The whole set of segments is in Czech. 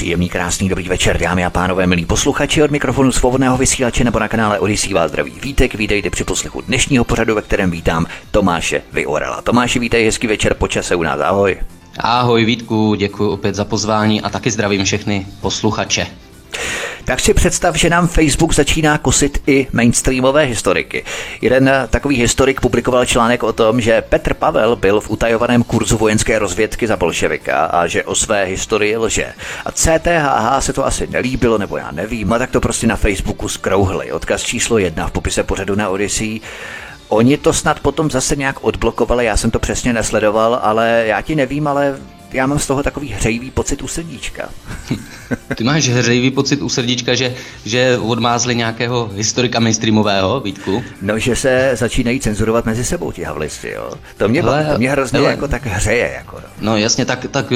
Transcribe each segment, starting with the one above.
Příjemný, krásný, dobrý večer, dámy a pánové, milí posluchači od mikrofonu svobodného vysílače nebo na kanále Odisí vás zdraví vítek. Vítejte při poslechu dnešního pořadu, ve kterém vítám Tomáše Vyorela. Tomáši, vítej, hezký večer, počase u nás, ahoj. Ahoj Vítku, děkuji opět za pozvání a taky zdravím všechny posluchače. Tak si představ, že nám Facebook začíná kosit i mainstreamové historiky. Jeden takový historik publikoval článek o tom, že Petr Pavel byl v utajovaném kurzu vojenské rozvědky za bolševika a že o své historii lže. A CTHH se to asi nelíbilo, nebo já nevím, a tak to prostě na Facebooku skrouhli. Odkaz číslo jedna v popise pořadu na Odyssey. Oni to snad potom zase nějak odblokovali, já jsem to přesně nesledoval, ale já ti nevím, ale já mám z toho takový hřejivý pocit u srdíčka. Ty máš hřejivý pocit u srdíčka, že, že odmázli nějakého historika mainstreamového, Vítku? No, že se začínají cenzurovat mezi sebou ti havlisti, jo. To mě, hele, to mě hrozně hele, jako tak hřeje. Jako, no. no jasně, tak, tak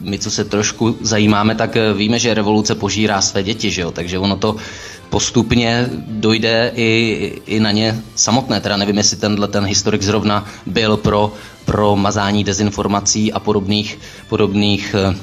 my, co se trošku zajímáme, tak víme, že revoluce požírá své děti, že jo? takže ono to postupně dojde i, i na ně samotné. Teda nevím, jestli tenhle ten historik zrovna byl pro, pro mazání dezinformací a podobných, podobných eh,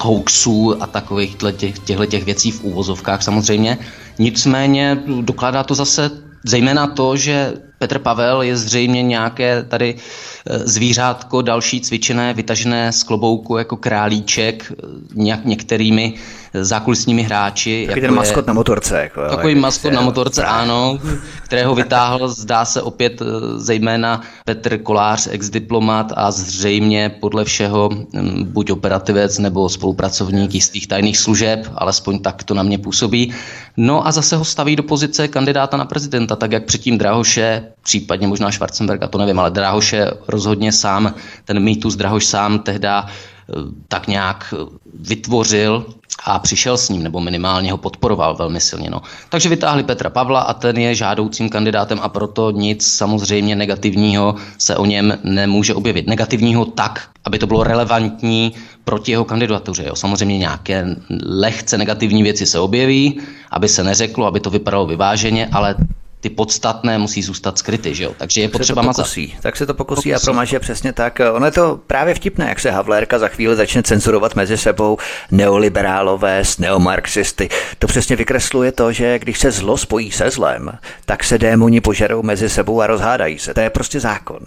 hoaxů a takových těch, těchto těch věcí v úvozovkách samozřejmě. Nicméně dokládá to zase zejména to, že Petr Pavel je zřejmě nějaké tady eh, zvířátko další cvičené, vytažené z klobouku jako králíček nějak některými zákulisními hráči. Takový jako ten maskot je, na motorce. Jako, takový jako maskot na motorce, právě. ano, kterého vytáhl, zdá se opět eh, zejména Petr Kolář, ex-diplomat a zřejmě podle všeho hm, buď operativec nebo spolupracovník jistých tajných služeb, alespoň tak to na mě působí. No a zase ho staví do pozice kandidáta na prezidenta, tak jak předtím Drahoše, případně možná Schwarzenberga, to nevím, ale Drahoše rozhodně sám, ten mýtus Drahoš sám tehda eh, tak nějak vytvořil a přišel s ním, nebo minimálně ho podporoval velmi silně. No. Takže vytáhli Petra Pavla a ten je žádoucím kandidátem a proto nic samozřejmě negativního se o něm nemůže objevit. Negativního tak, aby to bylo relevantní proti jeho kandidatuře. Jo. Samozřejmě nějaké lehce negativní věci se objeví, aby se neřeklo, aby to vypadalo vyváženě, ale ty podstatné musí zůstat skryty, že jo? Takže je potřeba mazat. Tak se to pokusí, pokusí a promaže přesně tak. Ono je to právě vtipné, jak se Havlérka za chvíli začne cenzurovat mezi sebou neoliberálové s neomarxisty. To přesně vykresluje to, že když se zlo spojí se zlem, tak se démoni požerou mezi sebou a rozhádají se. To je prostě zákon.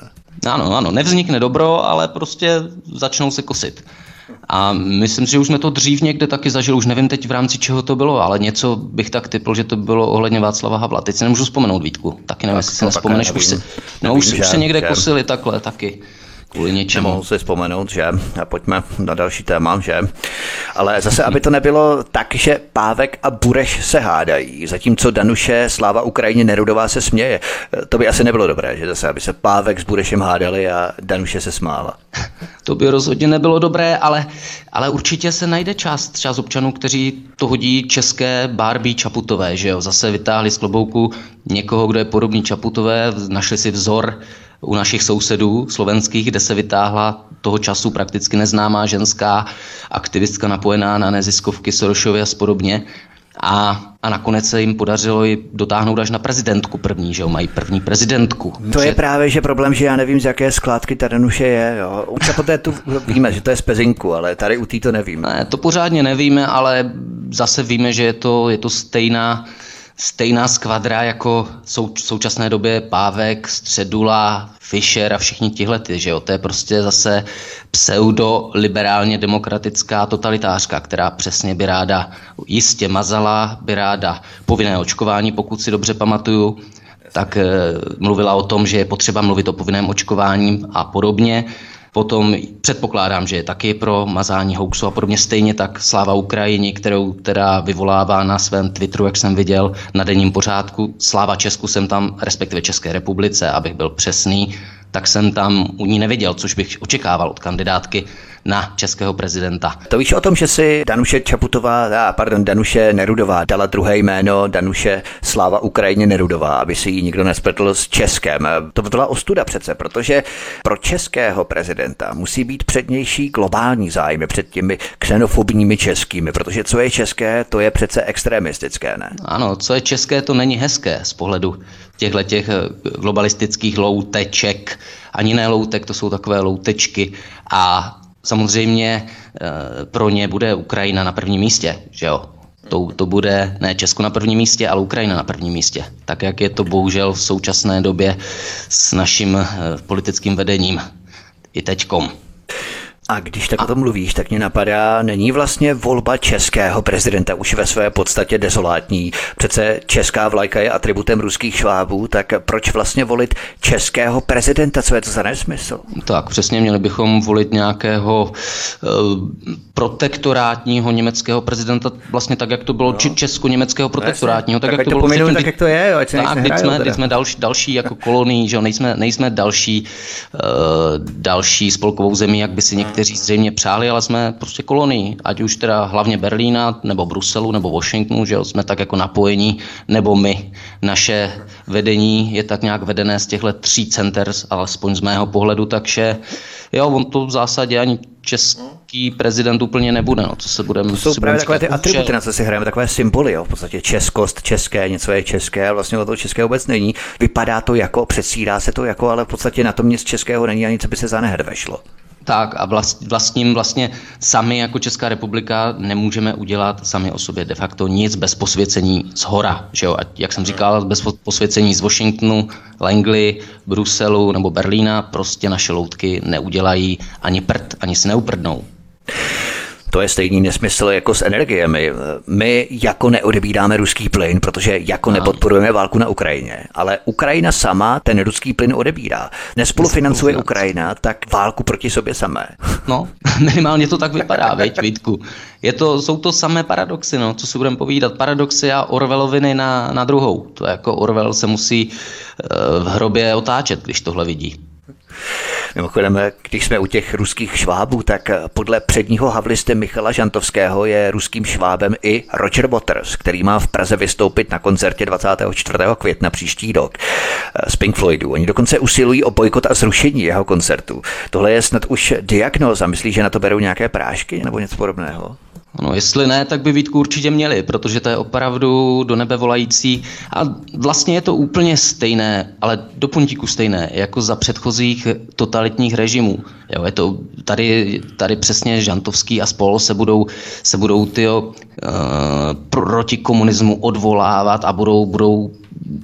Ano, ano, nevznikne dobro, ale prostě začnou se kosit. A myslím si, že už jsme to dřív někde taky zažili, už nevím teď v rámci čeho to bylo, ale něco bych tak typl, že to bylo ohledně Václava Havla. Teď si nemůžu vzpomenout, Vítku. Taky nevím, tak, jestli si nespomeneš. Už, si, no, už, už se někde že... kosili takhle taky kvůli něčemu. Nemohu si vzpomenout, že a pojďme na další téma, že. Ale zase, aby to nebylo tak, že Pávek a Bureš se hádají, zatímco Danuše, Sláva Ukrajině, Nerudová se směje. To by asi nebylo dobré, že zase, aby se Pávek s Burešem hádali a Danuše se smála. To by rozhodně nebylo dobré, ale, ale určitě se najde část, část občanů, kteří to hodí české Barbie Čaputové, že jo. Zase vytáhli z klobouku někoho, kdo je podobný Čaputové, našli si vzor u našich sousedů slovenských, kde se vytáhla toho času prakticky neznámá ženská aktivistka napojená na neziskovky Sorosovy a podobně. A, a nakonec se jim podařilo ji dotáhnout až na prezidentku první, že jo, mají první prezidentku. To je právě že problém, že já nevím, z jaké skládky ta Danuše je. Jo. U Čapoté tu víme, že to je z Pezinku, ale tady u té to nevíme. Ne, to pořádně nevíme, ale zase víme, že je to, je to stejná, stejná skvadra jako v současné době Pávek, Středula, Fischer a všichni tihlety, že jo, to je prostě zase pseudo-liberálně demokratická totalitářka, která přesně by ráda jistě mazala, by ráda povinné očkování, pokud si dobře pamatuju, tak e, mluvila o tom, že je potřeba mluvit o povinném očkování a podobně. Potom předpokládám, že je taky pro mazání hoaxu a podobně stejně tak sláva Ukrajině, kterou teda vyvolává na svém Twitteru, jak jsem viděl, na denním pořádku. Sláva Česku jsem tam, respektive České republice, abych byl přesný, tak jsem tam u ní neviděl, což bych očekával od kandidátky na českého prezidenta. To víš o tom, že si Danuše Čaputová, a pardon, Danuše Nerudová dala druhé jméno Danuše Sláva Ukrajině Nerudová, aby si ji nikdo nespletl s Českem. To by byla ostuda přece, protože pro českého prezidenta musí být přednější globální zájmy před těmi xenofobními českými, protože co je české, to je přece extremistické, ne? Ano, co je české, to není hezké z pohledu těchto těch eh, globalistických louteček. Ani ne loutek, to jsou takové loutečky. A samozřejmě eh, pro ně bude Ukrajina na prvním místě, že jo? To, to bude ne Česko na prvním místě, ale Ukrajina na prvním místě. Tak, jak je to bohužel v současné době s naším eh, politickým vedením i teďkom. A když tak o tom mluvíš, tak mě napadá, není vlastně volba českého prezidenta už ve své podstatě dezolátní. Přece česká vlajka je atributem ruských švábů, tak proč vlastně volit českého prezidenta? Co je to za nesmysl? Tak přesně měli bychom volit nějakého uh, protektorátního německého prezidenta, vlastně tak, jak to bylo no. česko-německého protektorátního, tak, tak, jak to, to bylo tak, jak to je, jo, ať tak, teď jsme, teď jsme další, další jako kolonii, že jo, nejsme, nejsme další, uh, další spolkovou zemí, jak by si někteří kteří zřejmě přáli, ale jsme prostě kolonii, ať už teda hlavně Berlína, nebo Bruselu, nebo Washingtonu, že jo, jsme tak jako napojení, nebo my. Naše vedení je tak nějak vedené z těchto tří center, alespoň z mého pohledu, takže jo, on to v zásadě ani český prezident úplně nebude. No, co se budeme, to jsou právě takové ty atributy, na co si hrajeme, takové symboly, jo, v podstatě českost, české, něco je české, ale vlastně o to české vůbec není. Vypadá to jako, předsírá se to jako, ale v podstatě na tom nic českého není ani co by se za nehed vešlo. Tak a vlast, vlastním vlastně sami jako Česká republika nemůžeme udělat sami o sobě de facto nic bez posvěcení z hora. Že jo? A jak jsem říkal, bez posvěcení z Washingtonu, Langley, Bruselu nebo Berlína prostě naše loutky neudělají ani prd, ani si neuprdnou. To je stejný nesmysl jako s energiemi. My jako neodebíráme ruský plyn, protože jako no. nepodporujeme válku na Ukrajině, ale Ukrajina sama ten ruský plyn odebírá. Nespolufinancuje Ukrajina, tak válku proti sobě samé. No, minimálně to tak vypadá, veď, Vítku. Je to, jsou to samé paradoxy, no, co si budeme povídat. Paradoxy a Orwelloviny na, na druhou. To jako Orwell se musí uh, v hrobě otáčet, když tohle vidí. Mimochodem, když jsme u těch ruských švábů, tak podle předního havlisty Michala Žantovského je ruským švábem i Roger Waters, který má v Praze vystoupit na koncertě 24. května příští rok z Pink Floydu. Oni dokonce usilují o bojkot a zrušení jeho koncertu. Tohle je snad už diagnoza. Myslíš, že na to berou nějaké prášky nebo něco podobného? No, jestli ne, tak by Vítku určitě měli, protože to je opravdu do nebe volající a vlastně je to úplně stejné, ale do puntíku stejné, jako za předchozích totalitních režimů. Jo, je to tady, tady přesně Žantovský a spol se budou, se budou tyjo, uh, proti komunismu odvolávat a budou, budou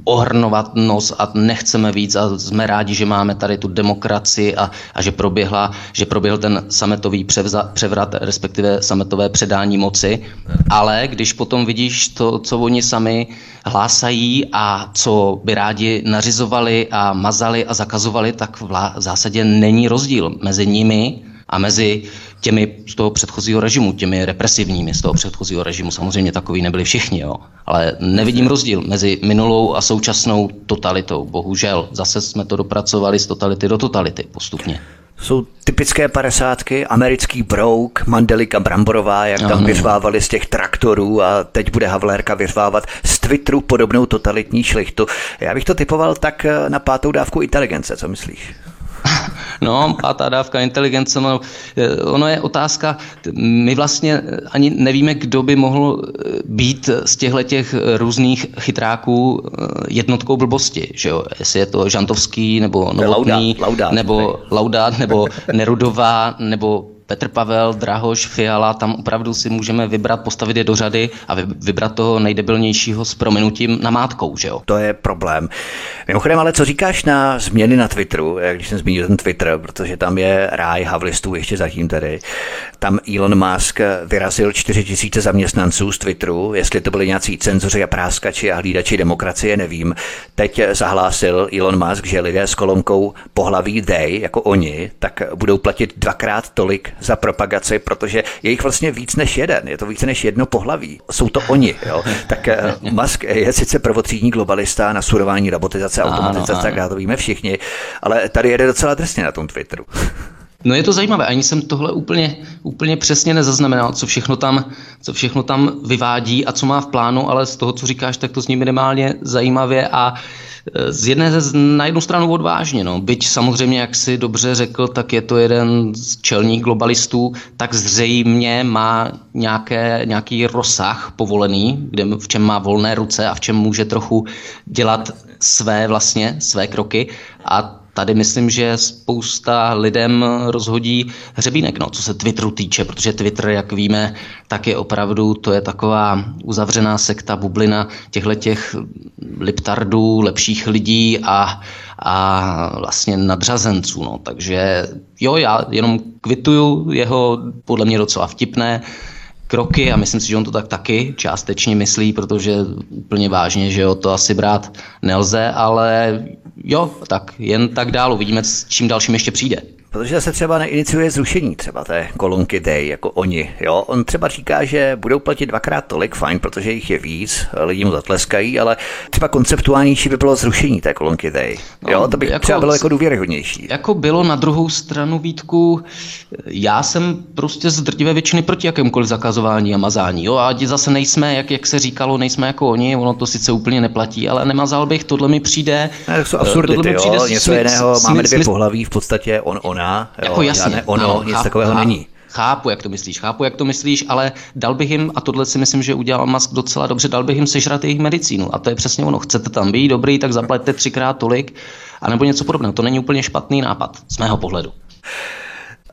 ohrnovat nos a nechceme víc a jsme rádi, že máme tady tu demokracii a, a že, proběhla, že proběhl ten sametový převza, převrat, respektive sametové předání moci. Ale když potom vidíš to, co oni sami hlásají a co by rádi nařizovali a mazali a zakazovali, tak v zásadě není rozdíl mezi nimi a mezi těmi z toho předchozího režimu, těmi represivními z toho předchozího režimu. Samozřejmě takový nebyli všichni, jo. ale nevidím rozdíl mezi minulou a současnou totalitou. Bohužel, zase jsme to dopracovali z totality do totality postupně. Jsou typické padesátky, americký brouk, Mandelika Bramborová, jak tam vyřvávali z těch traktorů a teď bude Havlérka vyřvávat z Twitteru podobnou totalitní šlichtu. Já bych to typoval tak na pátou dávku inteligence, co myslíš? No, pátá dávka inteligence, no, ono je otázka, my vlastně ani nevíme, kdo by mohl být z těchto těch různých chytráků eh, jednotkou blbosti, že jo? Jestli je to Žantovský, nebo Novotný, Laudát, Laudát, nebo Laudát, nebo Nerudová, nebo Petr Pavel, Drahoš, Fiala, tam opravdu si můžeme vybrat, postavit je do řady a vybrat toho nejdebilnějšího s prominutím na mátkou, že jo? To je problém. Mimochodem, ale co říkáš na změny na Twitteru, když jsem zmínil ten Twitter, protože tam je ráj havlistů ještě zatím tady. Tam Elon Musk vyrazil 4 tisíce zaměstnanců z Twitteru, jestli to byli nějací cenzoři a práskači a hlídači demokracie, nevím. Teď zahlásil Elon Musk, že lidé s kolonkou pohlaví they, jako oni, tak budou platit dvakrát tolik za propagaci, protože je jich vlastně víc než jeden, je to více než jedno pohlaví. Jsou to oni, jo. Tak eh, Musk je sice prvotřídní globalista na surování robotizace, automatizace, tak to víme všichni, ale tady jede docela drsně na tom Twitteru. No je to zajímavé, ani jsem tohle úplně, úplně přesně nezaznamenal, co všechno, tam, co všechno tam vyvádí a co má v plánu, ale z toho, co říkáš, tak to zní minimálně zajímavě a e, z jedné na jednu stranu odvážně, no. byť samozřejmě, jak si dobře řekl, tak je to jeden z čelních globalistů, tak zřejmě má nějaké, nějaký rozsah povolený, kde, v čem má volné ruce a v čem může trochu dělat své vlastně, své kroky a tady myslím, že spousta lidem rozhodí hřebínek, no, co se Twitteru týče, protože Twitter, jak víme, tak je opravdu, to je taková uzavřená sekta, bublina těchto těch liptardů, lepších lidí a, a vlastně nadřazenců. No. Takže jo, já jenom kvituju jeho podle mě docela vtipné kroky a myslím si, že on to tak taky částečně myslí, protože úplně vážně, že jo, to asi brát nelze, ale jo, tak jen tak dál, uvidíme, s čím dalším ještě přijde. Protože se třeba neiniciuje zrušení třeba té kolonky Day jako oni. Jo? On třeba říká, že budou platit dvakrát tolik, fajn, protože jich je víc, lidi mu zatleskají, ale třeba konceptuálnější by bylo zrušení té kolonky Day. Jo? No, to by jako, třeba bylo jako důvěryhodnější. Jako bylo na druhou stranu Vítku, já jsem prostě z drtivé většiny proti jakémkoliv zakazování a mazání. Jo? A zase nejsme, jak, jak se říkalo, nejsme jako oni, ono to sice úplně neplatí, ale nemazal bych, tohle mi přijde. Ne, to jsou absurdity, jo? Něco smysl, jiného, máme dvě pohlaví, v podstatě on, on ona, jako jo, jasně, ono, ano, nic chápu, takového chápu, není. Chápu, jak to myslíš, chápu, jak to myslíš, ale dal bych jim, a tohle si myslím, že udělal Musk docela dobře, dal bych jim sežrat jejich medicínu. A to je přesně ono. Chcete tam být dobrý, tak zaplaťte třikrát tolik, anebo něco podobného. To není úplně špatný nápad, z mého pohledu.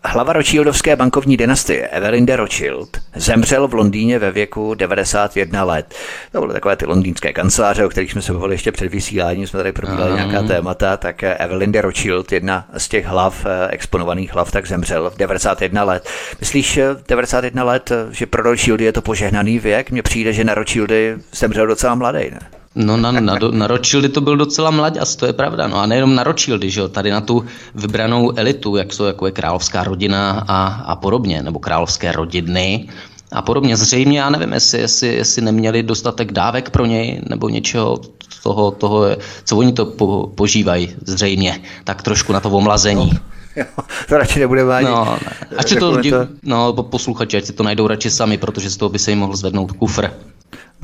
Hlava Rothschildovské bankovní dynastie Evelyn de Rothschild zemřel v Londýně ve věku 91 let. To byly takové ty londýnské kanceláře, o kterých jsme se bavili ještě před vysíláním, jsme tady probírali uh-huh. nějaká témata, tak Evelyn de Rothschild, jedna z těch hlav, eh, exponovaných hlav, tak zemřel v 91 let. Myslíš 91 let, že pro Rothschildy je to požehnaný věk? Mně přijde, že na Rothschildy zemřel docela mladý, ne? No na, na, na Rothschildy to byl docela mladěz, to je pravda. No a nejenom na Rothschildy, že jo, tady na tu vybranou elitu, jak jsou jako je královská rodina a, a podobně, nebo královské rodiny a podobně. Zřejmě, já nevím, jestli, jestli, jestli neměli dostatek dávek pro něj, nebo něčeho toho, toho co oni to po, požívají, zřejmě. Tak trošku na to omlazení. No. Jo, to radši nebudeme ani. No, ne. Ať to, to, no, posluchači, ať si to najdou radši sami, protože z toho by se jim mohl zvednout kufr.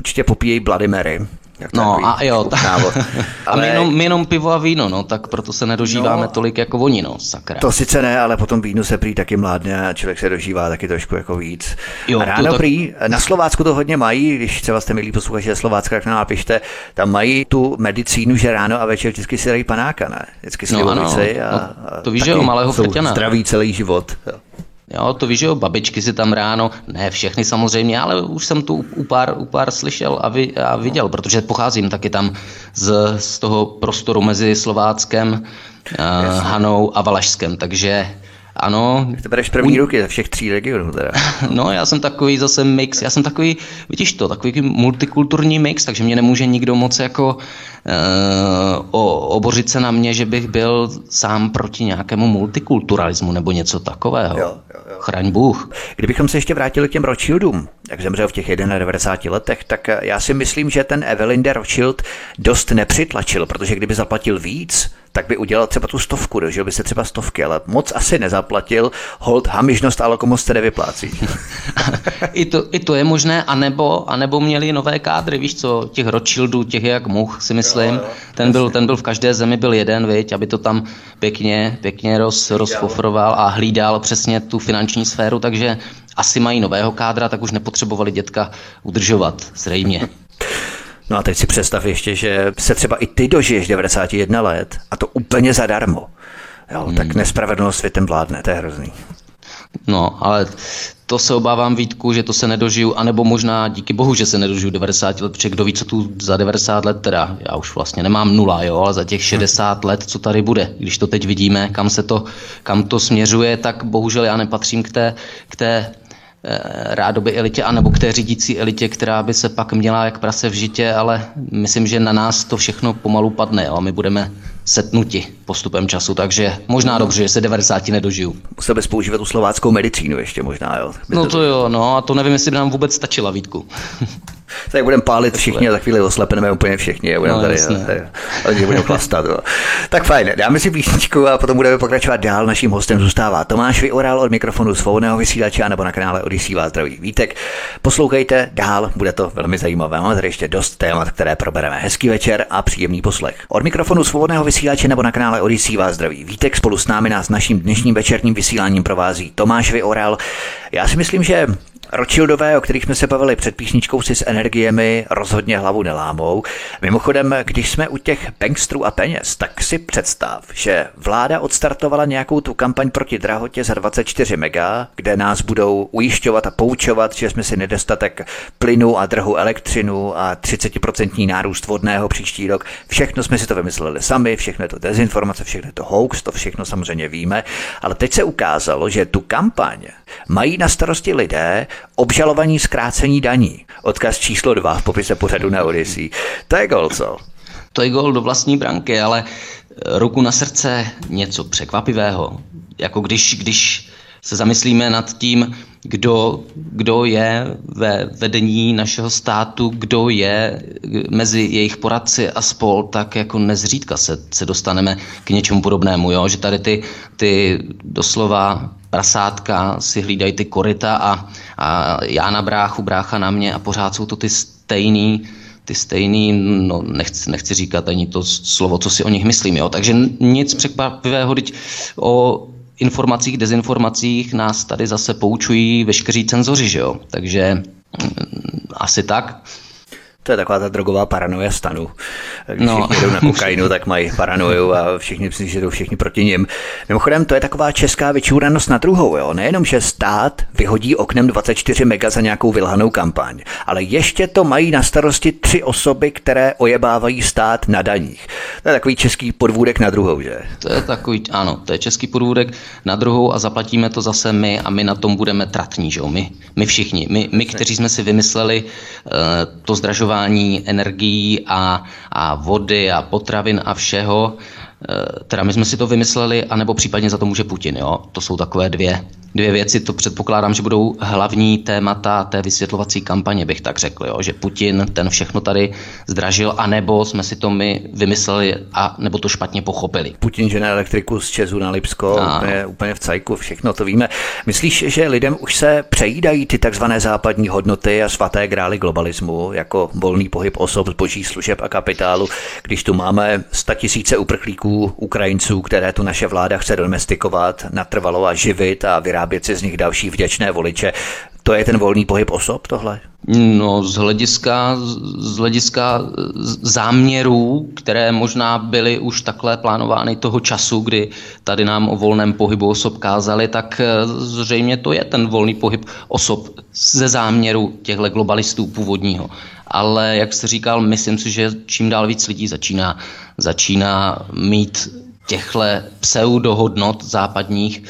Určitě popíjejí Bloody Mary. No a jo, ta, a my jenom, my jenom pivo a víno, no, tak proto se nedožíváme no, tolik jako oni, no, sakra. To sice ne, ale potom víno se prý taky mládne a člověk se dožívá taky trošku jako víc. Jo, a ráno to, prý, na Slovácku to hodně mají, když třeba jste milí posluchači ze Slovácka, tak nám napište, tam mají tu medicínu, že ráno a večer vždycky si dají panáka, ne? Vždycky si no, ano, a, no, to víš, že o malého frťana. Zdraví celý život. Jo. Jo, to víš, že jo, babičky si tam ráno, ne všechny samozřejmě, ale už jsem tu u pár, u pár slyšel a, vy, a viděl, protože pocházím taky tam z, z toho prostoru mezi Slováckem, uh, Hanou a Valašskem, takže ano. To bereš první ruky ze všech tří regionů teda. No, já jsem takový zase mix, já jsem takový, vidíš to, takový multikulturní mix, takže mě nemůže nikdo moc jako uh, obořit se na mě, že bych byl sám proti nějakému multikulturalismu nebo něco takového. Jo, jo, jo. Chraň Bůh. Kdybychom se ještě vrátili k těm Rothschildům, jak zemřel v těch 91 letech, tak já si myslím, že ten Evelyn de Rothschild dost nepřitlačil, protože kdyby zaplatil víc, tak by udělal třeba tu stovku, dožil by se třeba stovky, ale moc asi nezaplatil, hold hamižnost a lokomost se nevyplácí. I, to, I to je možné, anebo, anebo měli nové kádry, víš co, těch Rothschildů, těch jak much, si myslím. Jo, jo, ten, byl, ten byl v každé zemi byl jeden, viď, aby to tam pěkně, pěkně roz, rozfofroval a hlídal přesně tu finanční sféru, takže asi mají nového kádra, tak už nepotřebovali dětka udržovat, zřejmě. No a teď si představ ještě, že se třeba i ty dožiješ 91 let a to úplně zadarmo. Jo, hmm. tak nespravedlnost světem vládne, to je hrozný. No, ale to se obávám Vítku, že to se nedožiju, anebo možná díky bohu, že se nedožiju 90 let, protože kdo ví, co tu za 90 let teda, já už vlastně nemám nula, jo, ale za těch 60 let, co tady bude, když to teď vidíme, kam se to, kam to směřuje, tak bohužel já nepatřím k té, k té rádoby elitě, anebo k té řídící elitě, která by se pak měla jak prase v žitě, ale myslím, že na nás to všechno pomalu padne a my budeme setnuti postupem času, takže možná dobře, že se 90 nedožiju. Musel bys používat tu slováckou medicínu ještě možná, jo? no to jo, no a to nevím, jestli by nám vůbec stačila, Vítku. Tady budeme pálit všichni a za chvíli oslepneme úplně všichni a budeme no, tady, tady, tady budeme chlastat. Jo. Tak fajn, dáme si písničku a potom budeme pokračovat dál. Naším hostem zůstává Tomáš Vyoral od mikrofonu svobodného vysílače nebo na kanále Odisí vás zdraví Vítek. Poslouchejte dál, bude to velmi zajímavé. Máme tady ještě dost témat, které probereme. Hezký večer a příjemný poslech. Od mikrofonu svobodného vysílače nebo na kanále Odisí vás zdraví Vítek. Spolu s námi nás naším dnešním večerním vysíláním provází Tomáš Vyoral. Já si myslím, že Rothschildové, o kterých jsme se bavili před písničkou si s energiemi, rozhodně hlavu nelámou. Mimochodem, když jsme u těch bankstrů a peněz, tak si představ, že vláda odstartovala nějakou tu kampaň proti drahotě za 24 mega, kde nás budou ujišťovat a poučovat, že jsme si nedostatek plynu a drhu elektřinu a 30% nárůst vodného příští rok. Všechno jsme si to vymysleli sami, všechno je to dezinformace, všechno je to hoax, to všechno samozřejmě víme, ale teď se ukázalo, že tu kampaň mají na starosti lidé, obžalovaní zkrácení daní. Odkaz číslo dva v popise pořadu na Odyssey. To je gol, co? To je gol do vlastní branky, ale ruku na srdce něco překvapivého. Jako když, když se zamyslíme nad tím, kdo, kdo je ve vedení našeho státu, kdo je mezi jejich poradci a spol, tak jako nezřídka se, se dostaneme k něčemu podobnému, jo? že tady ty, ty doslova prasátka si hlídají ty korita a, a já na bráchu, brácha na mě a pořád jsou to ty stejný, ty stejný, no nechci, nechci říkat ani to slovo, co si o nich myslím, jo. Takže nic překvapivého, teď o informacích, dezinformacích nás tady zase poučují veškeří cenzoři, že jo. Takže mm, asi tak. To je taková ta drogová paranoja stanu. Když no. všichni jdou na kokainu, tak mají paranoju a všichni myslí, že jdou všichni proti nim. Mimochodem, to je taková česká vyčúranost na druhou. Jo? Nejenom, že stát vyhodí oknem 24 mega za nějakou vylhanou kampaň, ale ještě to mají na starosti tři osoby, které ojebávají stát na daních. To je takový český podvůdek na druhou, že? To je takový, ano, to je český podvůdek na druhou a zaplatíme to zase my a my na tom budeme tratní, že jo? My, my všichni, my, my, kteří jsme si vymysleli uh, to zdražování zdražování energií a, a vody a potravin a všeho, teda my jsme si to vymysleli, anebo případně za to může Putin. Jo? To jsou takové dvě dvě věci, to předpokládám, že budou hlavní témata té vysvětlovací kampaně, bych tak řekl, jo? že Putin ten všechno tady zdražil, anebo jsme si to my vymysleli, a nebo to špatně pochopili. Putin žene elektriku z Česu na Lipsko, úplně, úplně v cajku, všechno to víme. Myslíš, že lidem už se přejídají ty takzvané západní hodnoty a svaté grály globalismu, jako volný pohyb osob, zboží, služeb a kapitálu, když tu máme tisíce uprchlíků, Ukrajinců, které tu naše vláda chce domestikovat, natrvalo a živit a vyrábět si z nich další vděčné voliče. To je ten volný pohyb osob tohle? No, z hlediska, z hlediska záměrů, které možná byly už takhle plánovány toho času, kdy tady nám o volném pohybu osob kázali, tak eh, zřejmě to je ten volný pohyb osob ze záměru těchto globalistů původního. Ale jak jste říkal, myslím si, že čím dál víc lidí začíná, začíná mít těchto pseudohodnot západních,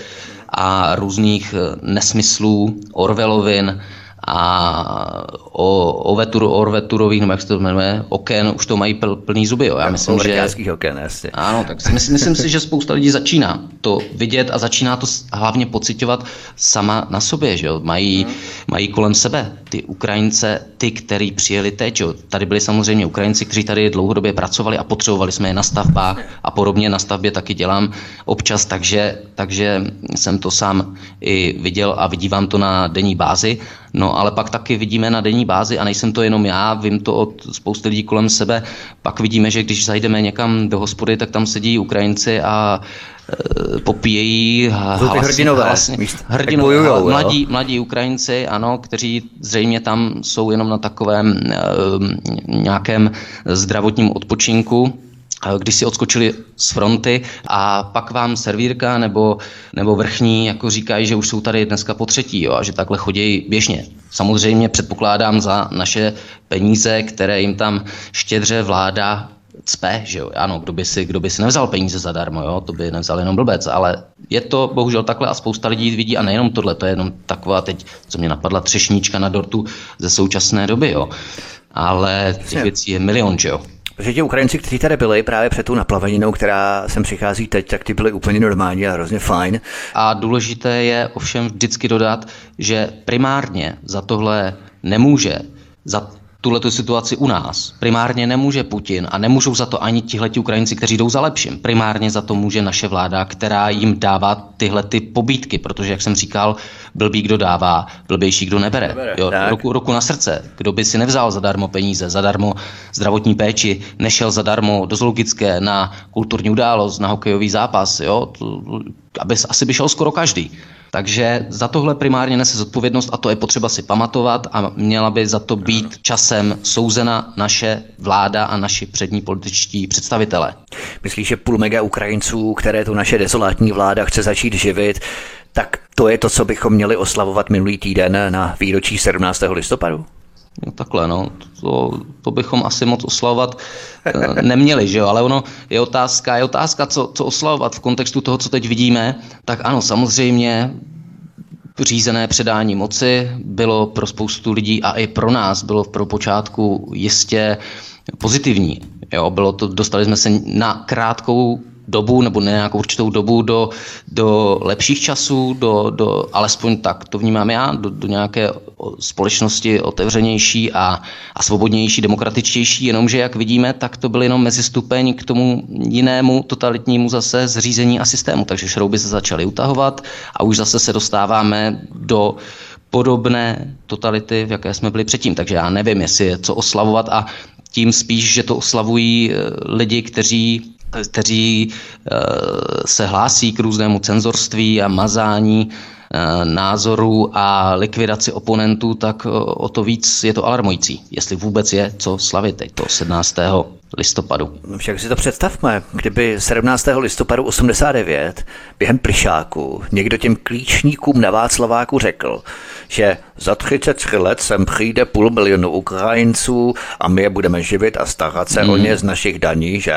a různých eh, nesmyslů, Orvelovin, a o, o vetur, Orveturových, nebo jak se to jmenuje, oken, už to mají pl, plný zuby. Jo. Já myslím, že... oken, jasně. Ano, tak myslím, myslím si, že spousta lidí začíná to vidět a začíná to hlavně pocitovat sama na sobě. Že jo. Mají, hmm. mají kolem sebe ty Ukrajince, ty, kteří přijeli teď. Jo. Tady byli samozřejmě Ukrajinci, kteří tady dlouhodobě pracovali a potřebovali jsme je na stavbách a podobně. Na stavbě taky dělám občas, takže, takže jsem to sám i viděl a vidívám to na denní bázi. No ale pak taky vidíme na denní bázi, a nejsem to jenom já, vím to od spousty lidí kolem sebe, pak vidíme, že když zajdeme někam do hospody, tak tam sedí Ukrajinci a e, popíjejí hlasně, hrdinové, hlasně, hrdinové bojujou, mladí, mladí Ukrajinci, ano, kteří zřejmě tam jsou jenom na takovém e, nějakém zdravotním odpočinku, když si odskočili z fronty a pak vám servírka nebo, nebo vrchní jako říkají, že už jsou tady dneska po třetí jo, a že takhle chodí běžně. Samozřejmě předpokládám za naše peníze, které jim tam štědře vláda cpe, že jo. Ano, kdo by, si, kdo by si nevzal peníze zadarmo, jo, to by nevzal jenom blbec, ale je to bohužel takhle a spousta lidí vidí a nejenom tohle, to je jenom taková teď, co mě napadla, třešníčka na dortu ze současné doby, jo. Ale těch věcí je milion, že jo. Protože ti Ukrajinci, kteří tady byli právě před tou naplaveninou, která sem přichází teď, tak ty byly úplně normální a hrozně fajn. A důležité je ovšem vždycky dodat, že primárně za tohle nemůže, za tuhle situaci u nás. Primárně nemůže Putin a nemůžou za to ani tihleti Ukrajinci, kteří jdou za lepším. Primárně za to může naše vláda, která jim dává tyhle ty pobídky, protože, jak jsem říkal, blbý kdo dává, blbější kdo nebere. nebere jo, roku, roku na srdce. Kdo by si nevzal zadarmo peníze, zadarmo zdravotní péči, nešel zadarmo do zoologické na kulturní událost, na hokejový zápas, jo, to, aby, asi by šel skoro každý. Takže za tohle primárně nese zodpovědnost a to je potřeba si pamatovat a měla by za to být časem souzena naše vláda a naši přední političtí představitelé. Myslíš, že půl mega Ukrajinců, které tu naše desolátní vláda chce začít živit, tak to je to, co bychom měli oslavovat minulý týden na výročí 17. listopadu? No takhle, no, to, to bychom asi moc oslavovat eh, neměli, že jo, ale ono je otázka, je otázka, co, co oslavovat v kontextu toho, co teď vidíme, tak ano, samozřejmě řízené předání moci bylo pro spoustu lidí a i pro nás bylo pro počátku jistě pozitivní. Jo, bylo to, dostali jsme se na krátkou dobu nebo ne nějakou určitou dobu do, do lepších časů, do, do, alespoň tak to vnímám já, do, do nějaké společnosti otevřenější a, a svobodnější, demokratičtější, jenomže jak vidíme, tak to byl jenom mezistupeň k tomu jinému totalitnímu zase zřízení a systému, takže šrouby se začaly utahovat a už zase se dostáváme do podobné totality, v jaké jsme byli předtím. Takže já nevím, jestli je co oslavovat a tím spíš, že to oslavují eh, lidi, kteří kteří eh, se hlásí k různému cenzorství a mazání eh, názorů a likvidaci oponentů, tak eh, o to víc je to alarmující, jestli vůbec je co slavit. Teď, to 17 listopadu. No však si to představme, kdyby 17. listopadu 89 během plišáku někdo těm klíčníkům na Václaváku řekl, že za 33 let sem přijde půl milionu Ukrajinců a my je budeme živit a starat se mm. o ně z našich daní, že?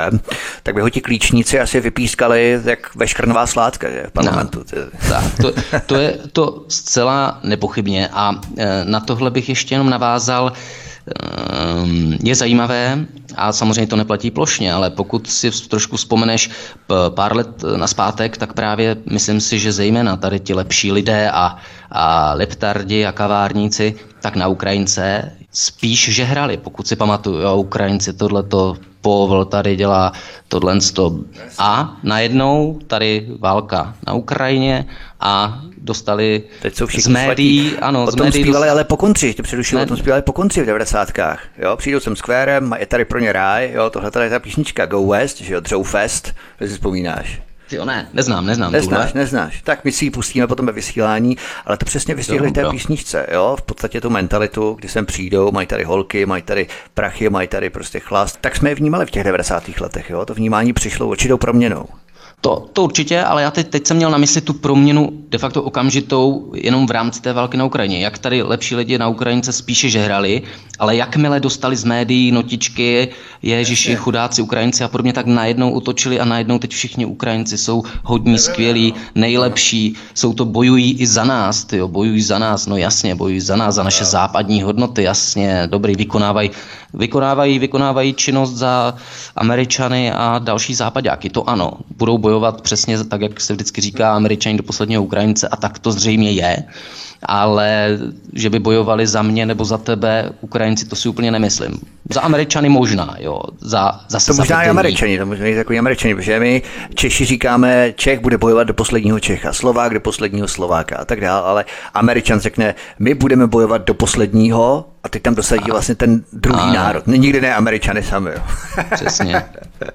Tak by ho ti klíčníci asi vypískali jak veškrnová sládka, že? Parlamentu. No, tak, to, to je to zcela nepochybně a e, na tohle bych ještě jenom navázal, je zajímavé a samozřejmě to neplatí plošně, ale pokud si trošku vzpomeneš pár let na zpátek, tak právě myslím si, že zejména tady ti lepší lidé a, a leptardi a kavárníci, tak na Ukrajince spíš že hrali, pokud si pamatuju, jo, Ukrajinci tohleto Povel tady dělá tohle. A najednou tady válka na Ukrajině a dostali Teď jsou z médií, svatí. ano, o tom z médií zpívali dost... ale po konci, ještě předušil, o tom zpívali po konci v 90. Jo, přijdou sem skvérem, je tady pro ně ráj, jo, tohle tady je ta písnička Go West, že jo, Joe Fest, si vzpomínáš. Ty ne, neznám, neznám. Neznáš, tuhle. neznáš. Tak my si ji pustíme potom ve vysílání, ale to přesně vystihli té písničce, jo? V podstatě tu mentalitu, kdy sem přijdou, mají tady holky, mají tady prachy, mají tady prostě chlast. Tak jsme je vnímali v těch 90. letech, jo? To vnímání přišlo určitou proměnou. To, to určitě, ale já teď, teď jsem měl na mysli tu proměnu de facto okamžitou jenom v rámci té války na Ukrajině. Jak tady lepší lidi na Ukrajince spíše žehrali, ale jakmile dostali z médií notičky, ježiši, chudáci Ukrajinci a podobně, tak najednou utočili a najednou teď všichni Ukrajinci jsou hodní, skvělí, nejlepší, jsou to bojují i za nás, tyjo, bojují za nás, no jasně, bojují za nás, za naše západní hodnoty, jasně, dobrý, vykonávají, vykonávají, vykonávají činnost za Američany a další západáky, to ano, budou bojovat přesně tak, jak se vždycky říká, Američani do posledního Ukrajince a tak to zřejmě je. Ale že by bojovali za mě nebo za tebe Ukrajinci, to si úplně nemyslím. Za Američany možná, jo. Za, zase to možná i Američani, to možná i takový Američani, protože my Češi říkáme, Čech bude bojovat do posledního Čecha, Slovák do posledního Slováka a tak dále, ale Američan řekne, my budeme bojovat do posledního a teď tam dosadí vlastně ten druhý ano. národ. Nikdy ne Američany sami. Jo. Přesně.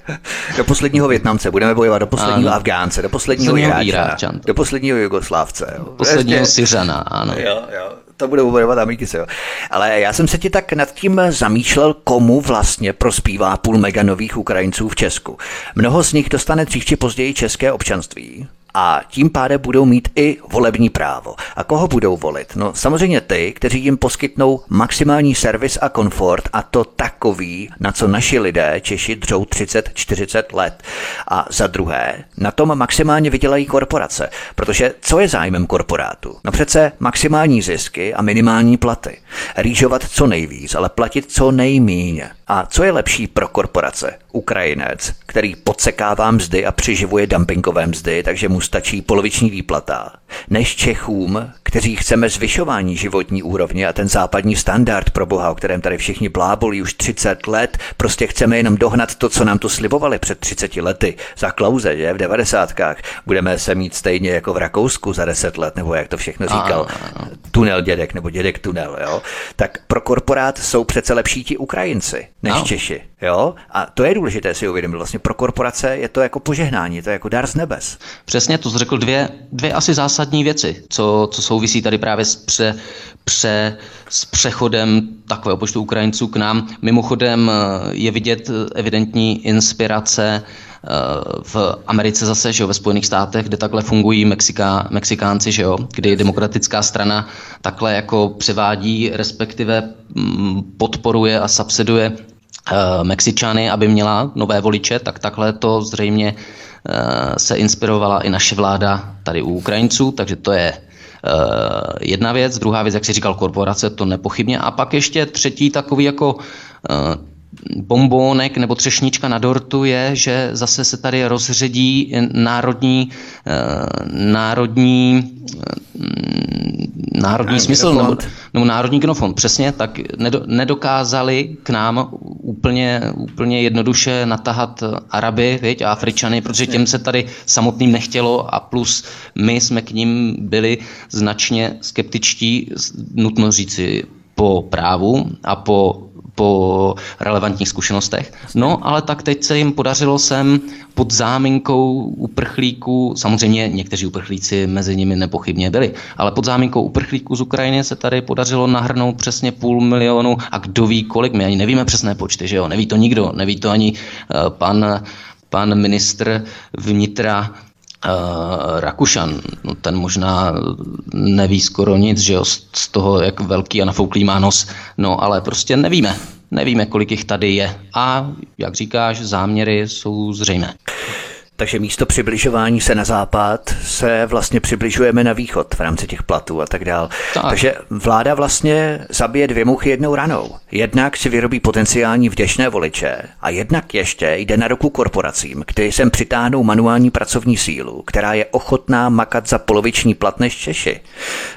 do posledního Větnamce budeme bojovat, do posledního ano. Afgánce, do posledního Iráčana, do posledního Jugoslávce. Jo. Posledního Syřana, ano. Jo, jo to bude bojovat Amikis, jo. Ale já jsem se ti tak nad tím zamýšlel, komu vlastně prospívá půl mega nových Ukrajinců v Česku. Mnoho z nich dostane dřív či později české občanství a tím pádem budou mít i volební právo. A koho budou volit? No samozřejmě ty, kteří jim poskytnou maximální servis a komfort a to takový, na co naši lidé Češi dřou 30-40 let. A za druhé, na tom maximálně vydělají korporace, protože co je zájmem korporátu? No přece maximální zisky a minimální platy. Rýžovat co nejvíc, ale platit co nejmíň. A co je lepší pro korporace? Ukrajinec, který podsekává mzdy a přiživuje dumpingové mzdy, takže mu stačí poloviční výplata. než Čechům, kteří chceme zvyšování životní úrovně a ten západní standard pro Boha, o kterém tady všichni blábolí už 30 let, prostě chceme jenom dohnat to, co nám tu slibovali před 30 lety za klauze, že v 90. Budeme se mít stejně jako v Rakousku za 10 let, nebo jak to všechno říkal, tunel dědek nebo dědek tunel, jo? Tak pro korporát jsou přece lepší ti Ukrajinci než no. Češi, jo? A to je důležité si uvědomit. Vlastně pro korporace je to jako požehnání, to je jako dar z nebes. Přesně, to řekl dvě, dvě asi zásadní věci, co, co souvisí tady právě s, pře, pře, s přechodem takového počtu Ukrajinců k nám. Mimochodem eh, je vidět eh, evidentní inspirace eh, v Americe zase, že jo, ve Spojených státech, kde takhle fungují Mexiká, Mexikánci, že jo, kdy demokratická strana takhle jako převádí, respektive mm, podporuje a subsiduje Mexičany, aby měla nové voliče, tak takhle to zřejmě se inspirovala i naše vláda tady u Ukrajinců, takže to je Eh, jedna věc, druhá věc, jak si říkal, korporace, to nepochybně. A pak ještě třetí takový jako eh, bombónek nebo třešnička na dortu je, že zase se tady rozředí národní, eh, národní, národní smysl nebo, nebo národní genofond. Přesně, tak nedokázali k nám úplně, úplně jednoduše natahat Araby viď, a Afričany, protože těm se tady samotným nechtělo a plus my jsme k ním byli značně skeptičtí, nutno říci, po právu a po po relevantních zkušenostech. No, ale tak teď se jim podařilo sem pod záminkou uprchlíků, samozřejmě někteří uprchlíci mezi nimi nepochybně byli, ale pod záminkou uprchlíků z Ukrajiny se tady podařilo nahrnout přesně půl milionu a kdo ví kolik, my ani nevíme přesné počty, že jo, neví to nikdo, neví to ani uh, pan, pan ministr vnitra Rakušan, no ten možná neví skoro nic, že jo, z toho, jak velký a nafouklý má nos, no ale prostě nevíme. Nevíme, kolik jich tady je. A jak říkáš, záměry jsou zřejmé. Takže místo přibližování se na západ se vlastně přibližujeme na východ v rámci těch platů a tak dál. Tak. Takže vláda vlastně zabije dvě muchy jednou ranou. Jednak si vyrobí potenciální vděčné voliče a jednak ještě jde na ruku korporacím, kteří sem přitáhnou manuální pracovní sílu, která je ochotná makat za poloviční plat než Češi.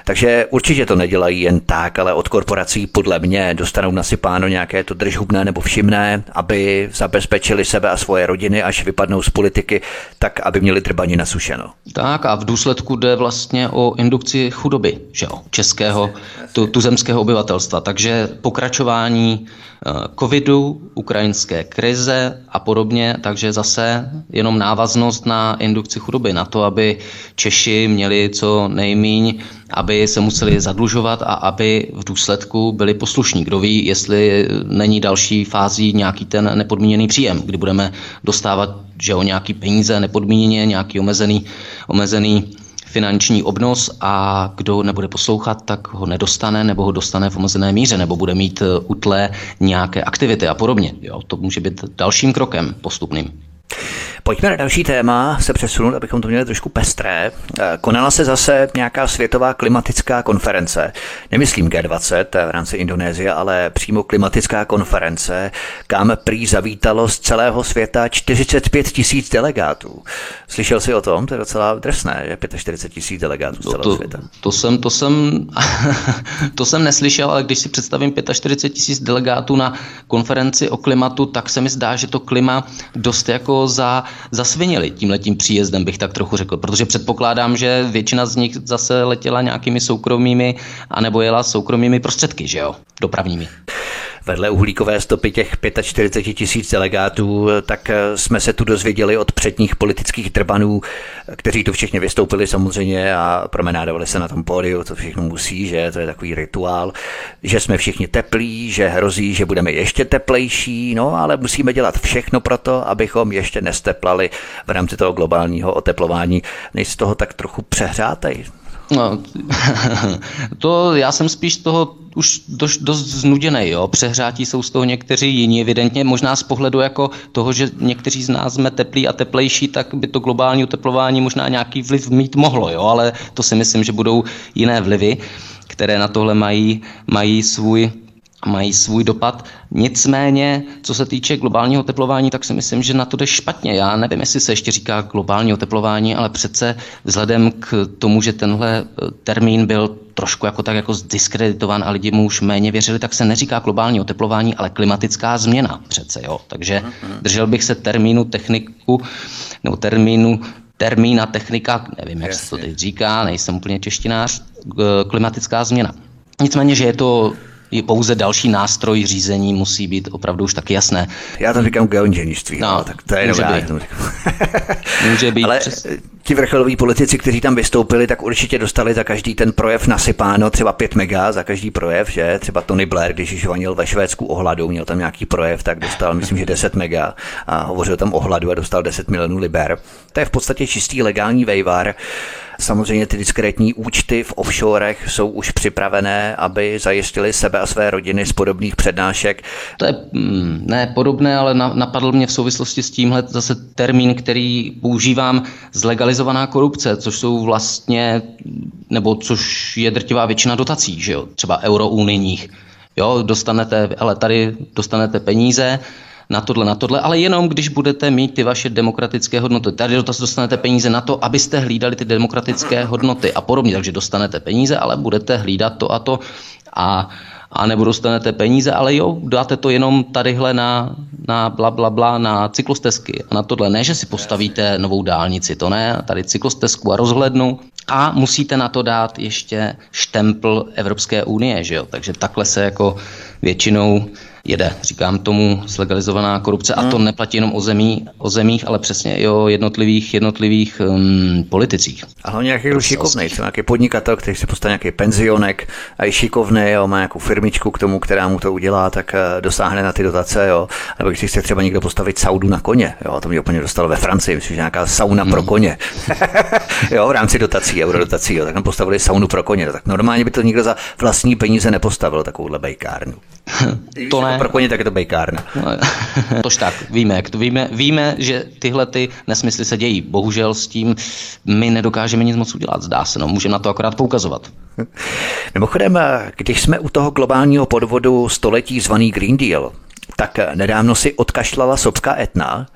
Takže určitě to nedělají jen tak, ale od korporací podle mě dostanou nasypáno nějaké to držhubné nebo všimné, aby zabezpečili sebe a svoje rodiny, až vypadnou z politiky tak aby měli trbaní nasušeno. Tak a v důsledku jde vlastně o indukci chudoby, že jo, českého, tu, tuzemského obyvatelstva. Takže pokračování eh, covidu, ukrajinské krize a podobně, takže zase jenom návaznost na indukci chudoby, na to, aby Češi měli co nejmíň, aby se museli zadlužovat a aby v důsledku byli poslušní. Kdo ví, jestli není další fází nějaký ten nepodmíněný příjem, kdy budeme dostávat že o nějaký peníze nepodmíněně, nějaký omezený, omezený finanční obnos a kdo nebude poslouchat, tak ho nedostane nebo ho dostane v omezené míře nebo bude mít utlé nějaké aktivity a podobně. Jo, to může být dalším krokem postupným. Pojďme na další téma se přesunout, abychom to měli trošku pestré. Eh, konala se zase nějaká světová klimatická konference. Nemyslím G20 v rámci Indonésie, ale přímo klimatická konference, kam prý zavítalo z celého světa 45 tisíc delegátů. Slyšel jsi o tom? To je docela drsné, že 45 tisíc delegátů z no celého to, světa. To jsem, to jsem, to jsem neslyšel, ale když si představím 45 tisíc delegátů na konferenci o klimatu, tak se mi zdá, že to klima dost jako za zasvinili tímhletím příjezdem, bych tak trochu řekl, protože předpokládám, že většina z nich zase letěla nějakými soukromými, anebo jela soukromými prostředky, že jo, dopravními vedle uhlíkové stopy těch 45 tisíc delegátů, tak eh, jsme se tu dozvěděli od předních politických drbanů, kteří tu všichni vystoupili samozřejmě a promenádovali se na tom pódiu, to všechno musí, že to je takový rituál, že jsme všichni teplí, že hrozí, že budeme ještě teplejší, no ale musíme dělat všechno pro to, abychom ještě nesteplali v rámci toho globálního oteplování. Nejsi toho tak trochu přehrátej? No, to já jsem spíš toho už dost, dost znuděný, jo. Přehrátí jsou z toho někteří jiní, evidentně možná z pohledu jako toho, že někteří z nás jsme teplí a teplejší, tak by to globální oteplování možná nějaký vliv mít mohlo, jo, ale to si myslím, že budou jiné vlivy, které na tohle mají, mají svůj mají svůj dopad. Nicméně, co se týče globálního oteplování, tak si myslím, že na to jde špatně. Já nevím, jestli se ještě říká globální oteplování, ale přece vzhledem k tomu, že tenhle eh, termín byl trošku jako tak jako zdiskreditovan a lidi mu už méně věřili, tak se neříká globální oteplování, ale klimatická změna přece, jo. Takže držel bych se termínu techniku, nebo termínu termína technika, nevím, jak Jasně. se to teď říká, nejsem úplně češtinář, klimatická změna. Nicméně, že je to je pouze další nástroj řízení musí být opravdu už tak jasné. Já to říkám geoinženýrství, no, no, tak to je může být. může být. Ale přes... ti vrcholoví politici, kteří tam vystoupili, tak určitě dostali za každý ten projev nasypáno třeba 5 mega za každý projev, že třeba Tony Blair, když žvanil ve Švédsku o hladu, měl tam nějaký projev, tak dostal, myslím, že 10 mega a hovořil tam o hladu a dostal 10 milionů liber. To je v podstatě čistý legální vejvar. Samozřejmě ty diskrétní účty v offshorech jsou už připravené, aby zajistili sebe a své rodiny z podobných přednášek. To je mm, ne podobné, ale napadl mě v souvislosti s tímhle zase termín, který používám zlegalizovaná korupce, což jsou vlastně, nebo což je drtivá většina dotací, že jo? třeba eurounijních. Jo, dostanete, ale tady dostanete peníze, na tohle, na tohle, ale jenom když budete mít ty vaše demokratické hodnoty. Tady dostanete peníze na to, abyste hlídali ty demokratické hodnoty a podobně. Takže dostanete peníze, ale budete hlídat to a to a a nebo dostanete peníze, ale jo, dáte to jenom tadyhle na, na bla, bla, bla, na cyklostezky a na tohle. Ne, že si postavíte novou dálnici, to ne, tady cyklostezku a rozhlednu a musíte na to dát ještě štempl Evropské unie, že jo, takže takhle se jako většinou jede. Říkám tomu zlegalizovaná korupce a to hmm. neplatí jenom o, zemí, o zemích, ale přesně i o jednotlivých, jednotlivých um, politicích. A hlavně nějaký šikovný, třeba nějaký podnikatel, který se postaví nějaký penzionek a je šikovný, jo, má nějakou firmičku k tomu, která mu to udělá, tak uh, dosáhne na ty dotace, jo. Nebo když chce třeba někdo postavit saudu na koně, jo, to mě úplně dostalo ve Francii, myslím, že nějaká sauna hmm. pro koně. jo, v rámci dotací, eurodotací, jo, tak tam postavili saunu pro koně, tak normálně by to nikdo za vlastní peníze nepostavil, takovouhle bejkárnu. to ne. Pro koně tak je to bejkárna. No, tož tak, víme, jak to víme, víme, že tyhle ty nesmysly se dějí. Bohužel s tím my nedokážeme nic moc udělat, zdá se, no, můžeme na to akorát poukazovat. Mimochodem, když jsme u toho globálního podvodu století zvaný Green Deal, tak nedávno si odkašlala sobská etna,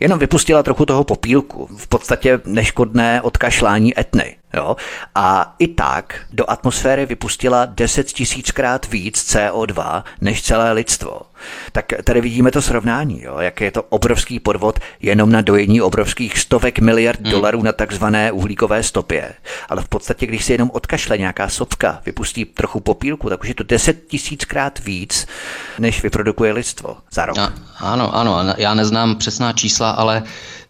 jenom vypustila trochu toho popílku, v podstatě neškodné odkašlání etny. Jo? A i tak do atmosféry vypustila 10 tisíckrát víc CO2 než celé lidstvo. Tak tady vidíme to srovnání, jo? jak je to obrovský podvod jenom na dojení obrovských stovek miliard hmm. dolarů na takzvané uhlíkové stopě. Ale v podstatě, když si jenom odkašle nějaká sopka, vypustí trochu popílku, tak už je to 10 tisíckrát víc, než vyprodukuje lidstvo za rok. A, ano, ano, já neznám přesná čísla, ale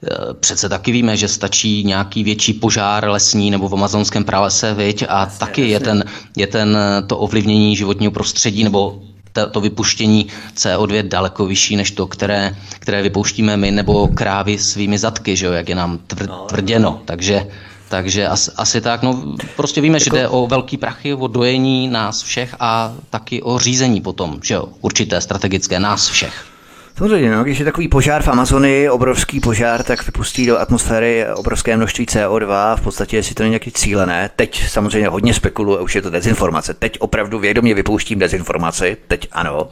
Eh, přece taky víme, že stačí nějaký větší požár lesní nebo v amazonském pralese, viď? A jasně, taky jasně. je ten, je ten eh, to ovlivnění životního prostředí nebo to vypuštění CO2 daleko vyšší než to, které, které vypouštíme my nebo krávy svými zadky, že jo, jak je nám tvr, no, tvrděno. Takže takže asi, asi tak, no prostě víme, jako... že jde o velký prachy, o dojení nás všech a taky o řízení potom, že jo, určité strategické nás všech. Samozřejmě, no, když je takový požár v Amazonii, obrovský požár, tak vypustí do atmosféry obrovské množství CO2, v podstatě jestli to není nějaký cílené. Teď samozřejmě hodně spekuluju, už je to dezinformace. Teď opravdu vědomě vypouštím dezinformaci, teď ano.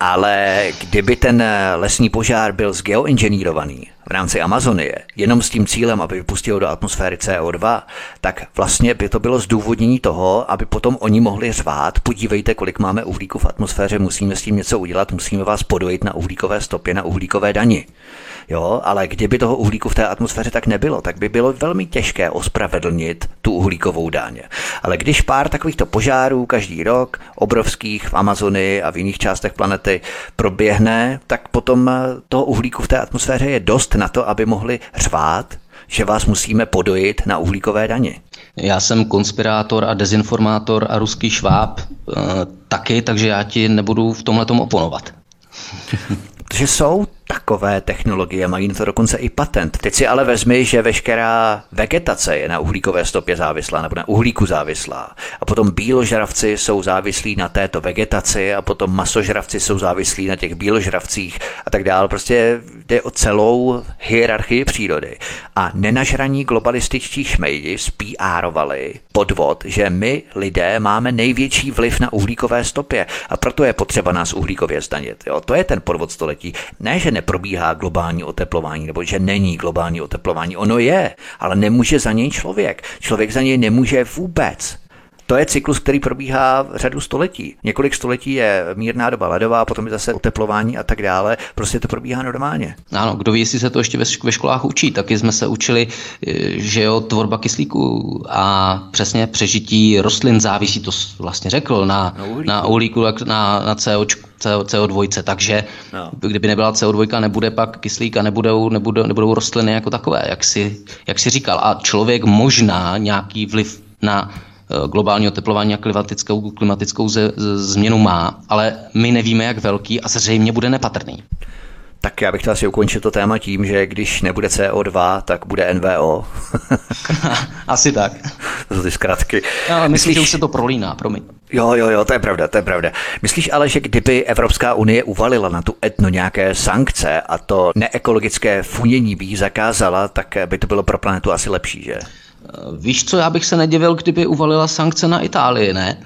Ale kdyby ten lesní požár byl zgeoinženýrovaný v rámci Amazonie, jenom s tím cílem, aby vypustil do atmosféry CO2, tak vlastně by to bylo zdůvodnění toho, aby potom oni mohli řvát, podívejte, kolik máme uhlíku v atmosféře, musíme s tím něco udělat, musíme vás podojit na uhlíkové stopě, na uhlíkové dani. Jo, ale kdyby toho uhlíku v té atmosféře tak nebylo, tak by bylo velmi těžké ospravedlnit tu uhlíkovou daň. Ale když pár takovýchto požárů každý rok, obrovských v Amazonii a v jiných částech planety, proběhne, tak potom toho uhlíku v té atmosféře je dost na to, aby mohli řvát, že vás musíme podojit na uhlíkové daně. Já jsem konspirátor a dezinformátor a ruský šváb e, taky, takže já ti nebudu v tomhle oponovat. Že jsou takové technologie, mají na to dokonce i patent. Teď si ale vezmi, že veškerá vegetace je na uhlíkové stopě závislá nebo na uhlíku závislá. A potom bíložravci jsou závislí na této vegetaci a potom masožravci jsou závislí na těch bíložravcích a tak dále. Prostě jde o celou hierarchii přírody. A nenažraní globalističtí šmejdi spíárovali podvod, že my lidé máme největší vliv na uhlíkové stopě a proto je potřeba nás uhlíkově zdanit. Jo? To je ten podvod století. Ne, že neprobíhá globální oteplování, nebo že není globální oteplování. Ono je, ale nemůže za něj člověk. Člověk za něj nemůže vůbec. To je cyklus, který probíhá řadu století. Několik století je mírná doba ledová, potom je zase oteplování a tak dále. Prostě to probíhá normálně. Ano, kdo ví, jestli se to ještě ve, školách učí. Taky jsme se učili, eh, že jo, tvorba kyslíku a přesně přežití rostlin závisí, to vlastně řekl, na, na uhlíku, na, uhlíku, na, na CO, CO2. Takže no. kdyby nebyla CO2, nebude pak kyslík a nebudou, nebudou, nebudou rostliny jako takové, jak si, jak si říkal. A člověk možná nějaký vliv na globální oteplování a klimatickou, klimatickou ze, změnu má, ale my nevíme, jak velký a zřejmě bude nepatrný. Tak já bych to asi ukončil to téma tím, že když nebude CO2, tak bude NVO. asi tak. To jsou ty zkratky. Já myslím, že už se to prolíná, promiň. Jo, jo, jo, to je pravda, to je pravda. Myslíš ale, že kdyby Evropská unie uvalila na tu etno nějaké sankce a to neekologické funění by jí zakázala, tak by to bylo pro planetu asi lepší, že? Víš co, já bych se nedivil, kdyby uvalila sankce na Itálii, ne?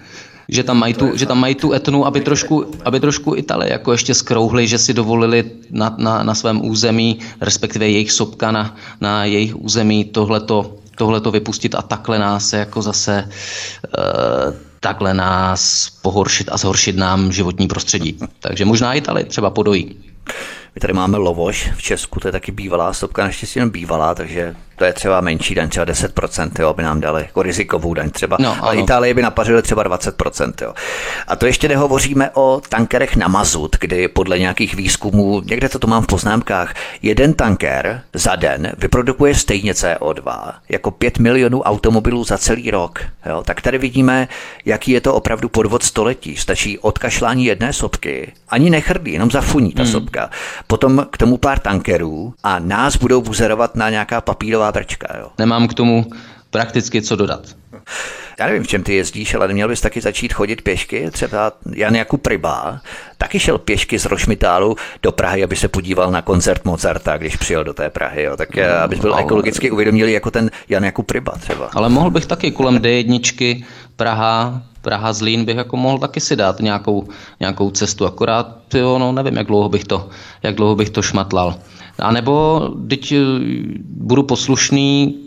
Že tam mají tu, že tam mají tu etnu, aby trošku, aby trošku Itálie jako ještě skrouhli, že si dovolili na, na, na svém území, respektive jejich sopka na, na jejich území tohleto, tohleto vypustit a takhle nás jako zase uh, takhle nás pohoršit a zhoršit nám životní prostředí. Takže možná Itálie třeba podojí. My tady máme Lovoš v Česku, to je taky bývalá stopka, naštěstí jen bývalá, takže to je třeba menší daň, třeba 10%, jo, by nám dali jako rizikovou daň třeba. No, ale Itálie by napařili třeba 20%. Jo. A to ještě nehovoříme o tankerech na mazut, kdy podle nějakých výzkumů, někde to tu mám v poznámkách, jeden tanker za den vyprodukuje stejně CO2 jako 5 milionů automobilů za celý rok. Jo. Tak tady vidíme, jaký je to opravdu podvod století. Stačí odkašlání jedné sopky, ani nechrdí, jenom zafuní ta hmm. sopka. Potom k tomu pár tankerů a nás budou buzerovat na nějaká papírová brčka. Jo. Nemám k tomu prakticky co dodat. Já nevím, v čem ty jezdíš, ale neměl bys taky začít chodit pěšky. Třeba Jan Jakub Ryba taky šel pěšky z Rošmitálu do Prahy, aby se podíval na koncert Mozarta, když přijel do té Prahy. Jo. Tak no, abys byl ale... ekologicky uvědomilý jako ten Jan Jakub Ryba třeba. Ale mohl bych taky kolem D1 Praha, Praha Zlín bych jako mohl taky si dát nějakou, nějakou cestu, akorát jo, no, nevím, jak dlouho bych to, jak dlouho bych to šmatlal. A nebo teď eh, budu poslušný,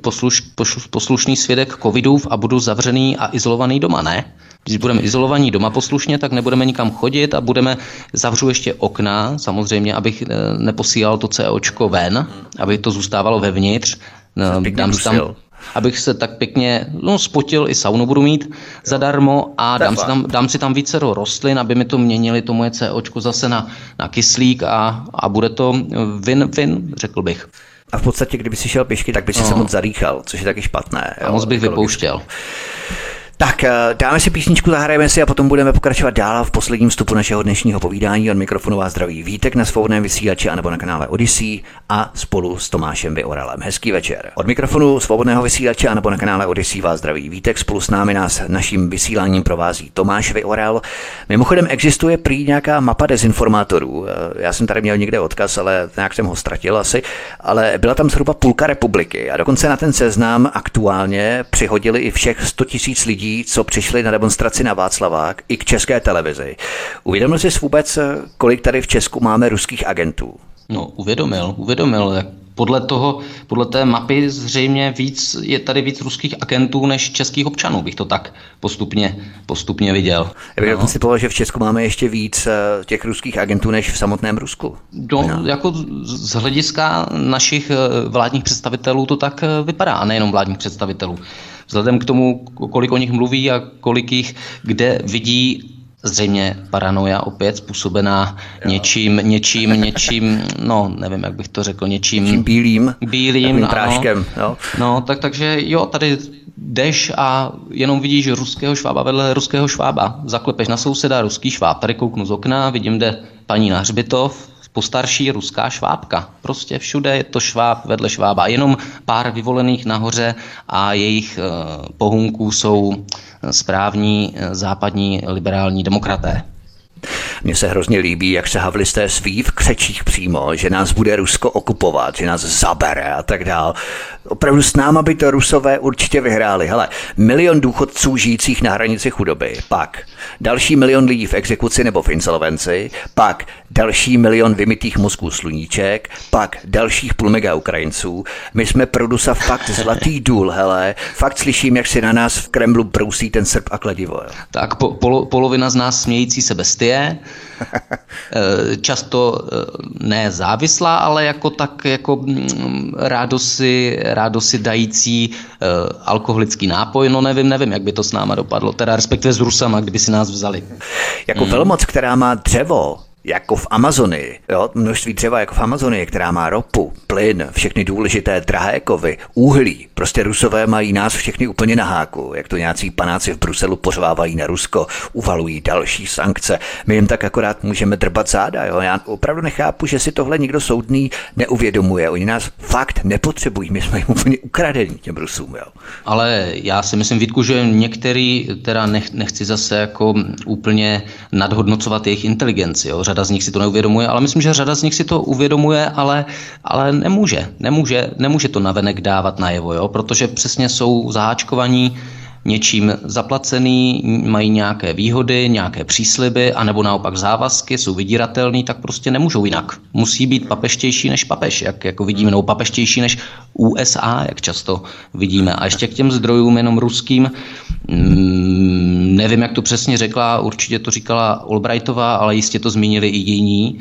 posluš, poslušný svědek covidův a budu zavřený a izolovaný doma, ne? Když budeme izolovaní doma poslušně, tak nebudeme nikam chodit a budeme, zavřu ještě okna, samozřejmě, abych eh, neposílal to COčko ven, aby to zůstávalo vevnitř. Dám tam, abych se tak pěkně no, spotil, i saunu budu mít jo. zadarmo a dám si, tam, dám si tam více rostlin, aby mi to měnili to moje COčko zase na, na kyslík a, a bude to win-win, řekl bych. A v podstatě, kdyby si šel pěšky, tak by si no. se moc zadýchal, což je taky špatné. Jo, a moc bych vypouštěl. Tak eh, dáme si písničku, zahrajeme si a potom budeme pokračovat dál v posledním vstupu našeho dnešního povídání. Od mikrofonu vás zdraví Vítek na svobodném vysílači anebo na kanále Odyssey a spolu s Tomášem Vyoralem. Hezký večer. Od mikrofonu svobodného vysílače anebo na kanále Odyssey vás zdraví Vítek. Spolu s námi nás naším vysíláním provází Tomáš Vyoral. Mimochodem existuje prý nějaká mapa dezinformátorů. Eh, já jsem tady měl někde odkaz, ale nějak jsem ho ztratil asi. Ale byla tam zhruba půlka republiky a dokonce na ten seznam aktuálně přihodili i všech 100 000 lidí, lidí, co přišli na demonstraci na Václavák i k české televizi. Uvědomil jsi vůbec, kolik tady v Česku máme ruských agentů? No, uvědomil, uvědomil. Podle toho, podle té mapy zřejmě víc, je tady víc ruských agentů než českých občanů, bych to tak postupně, postupně viděl. Já bych no. si povedal, že v Česku máme ještě víc eh, těch ruských agentů než v samotném Rusku. No, no. jako z hlediska našich eh, vládních představitelů to tak eh, vypadá, a nejenom vládních představitelů vzhledem k tomu, kolik o nich mluví a kolik jich kde vidí zřejmě paranoja opět způsobená jo. něčím, něčím, něčím, no nevím, jak bych to řekl, něčím... Něčím bílým, bílým, ano. práškem, jo. No, tak takže jo, tady jdeš a jenom vidíš ruského švába vedle ruského švába. Zaklepeš na souseda, ruský šváb. Tady kouknu z okna, vidím, jde paní na hřbitov, postarší ruská švábka. Prostě všude je to šváb vedle švába. Jenom pár vyvolených nahoře a jejich eh, pohunků jsou správní západní liberální demokraté. Mně se hrozně líbí, jak se havlisté sví v křečích přímo, že nás bude Rusko okupovat, že nás zabere a tak dál. Opravdu s náma by to Rusové určitě vyhráli. Hele, milion důchodců žijících na hranici chudoby, pak další milion lidí v exekuci nebo v insolvenci, pak další milion vymitých mozků sluníček, pak dalších půl mega Ukrajinců. My jsme produsa fakt zlatý důl, hele. Fakt slyším, jak si na nás v Kremlu brousí ten srp a kladivo. Jo. Tak po, polo, polovina z nás smějící se bestie, eh, často eh, ne závislá, ale jako tak jako mm, rádosi, rádosi dající uh, alkoholický nápoj, no nevím, nevím, jak by to s náma dopadlo, teda respektive s Rusama, kdyby si nás vzali. Jako hmm. velmoc, která má dřevo, jako v Amazonii, jo, množství dřeva jako v Amazonii, která má ropu, plyn, všechny důležité drahé kovy, uhlí. Prostě Rusové mají nás všechny úplně na háku, jak to nějací panáci v Bruselu pořvávají na Rusko, uvalují další sankce. My jim tak akorát můžeme drbat záda. Jo. Já opravdu nechápu, že si tohle nikdo soudný neuvědomuje. Oni nás fakt nepotřebují, my jsme jim úplně ukradení těm Rusům. Jo. Ale já si myslím, Vítku, že některý, teda nech, nechci zase jako úplně nadhodnocovat jejich inteligenci. Jo z nich si to neuvědomuje, ale myslím, že řada z nich si to uvědomuje, ale, ale nemůže, nemůže, nemůže to navenek dávat najevo, jo? protože přesně jsou zaháčkovaní něčím zaplacený, mají nějaké výhody, nějaké přísliby, anebo naopak závazky, jsou vydíratelný, tak prostě nemůžou jinak. Musí být papeštější než papež, jak jako vidíme, nebo papeštější než USA, jak často vidíme. A ještě k těm zdrojům jenom ruským, mm, nevím, jak to přesně řekla, určitě to říkala Albrightová, ale jistě to zmínili i jiní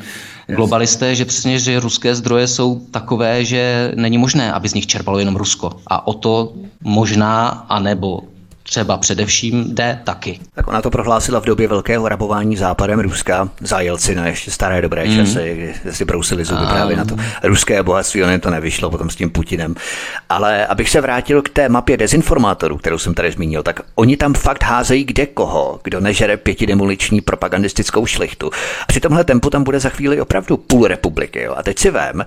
globalisté, že přesně, že ruské zdroje jsou takové, že není možné, aby z nich čerpalo jenom Rusko. A o to možná, anebo třeba především jde taky. Tak ona to prohlásila v době velkého rabování západem Ruska za Jelcina, ještě staré dobré mm. časy, kdy si brousili zuby právě na to ruské bohatství, ono to nevyšlo potom s tím Putinem. Ale abych se vrátil k té mapě dezinformátorů, kterou jsem tady zmínil, tak oni tam fakt házejí kde koho, kdo nežere pětidemuliční propagandistickou šlichtu. Při tomhle tempu tam bude za chvíli opravdu půl republiky. Jo. A teď si vem,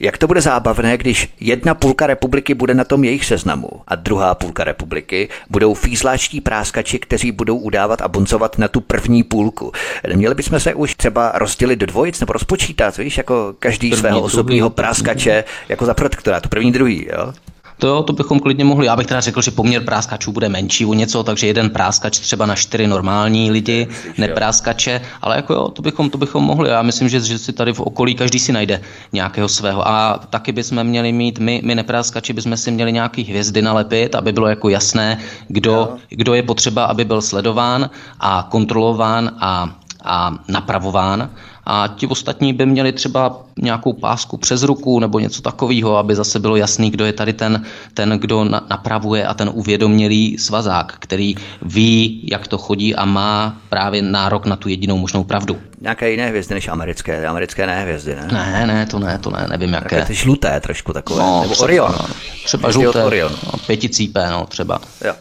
jak to bude zábavné, když jedna půlka republiky bude na tom jejich seznamu a druhá půlka republiky budou fízláčtí práskači, kteří budou udávat a boncovat na tu první půlku. Neměli bychom se už třeba rozdělit do dvojic nebo rozpočítat, víš, jako každý první, svého osobního práskače, jako za protektorát, první, druhý, jo? To jo, to bychom klidně mohli. Já bych teda řekl, že poměr práskačů bude menší o něco, takže jeden práskač třeba na čtyři normální lidi, nepráskače, ale jako jo, to bychom, to bychom mohli. Já myslím, že, že si tady v okolí každý si najde nějakého svého. A taky bychom měli mít, my, my nepráskači bychom si měli nějaký hvězdy nalepit, aby bylo jako jasné, kdo, kdo je potřeba, aby byl sledován a kontrolován a a napravován a ti ostatní by měli třeba nějakou pásku přes ruku nebo něco takového, aby zase bylo jasný, kdo je tady ten, ten kdo napravuje a ten uvědomělý svazák, který ví, jak to chodí a má právě nárok na tu jedinou možnou pravdu. Nějaké jiné hvězdy než americké, americké ne hvězdy, ne? Ne, ne, to ne, to ne, nevím jaké. Také ty žluté trošku takové, no, nebo Orion. No, třeba žluté, Orion. No, pěticípé, no, třeba. Jo.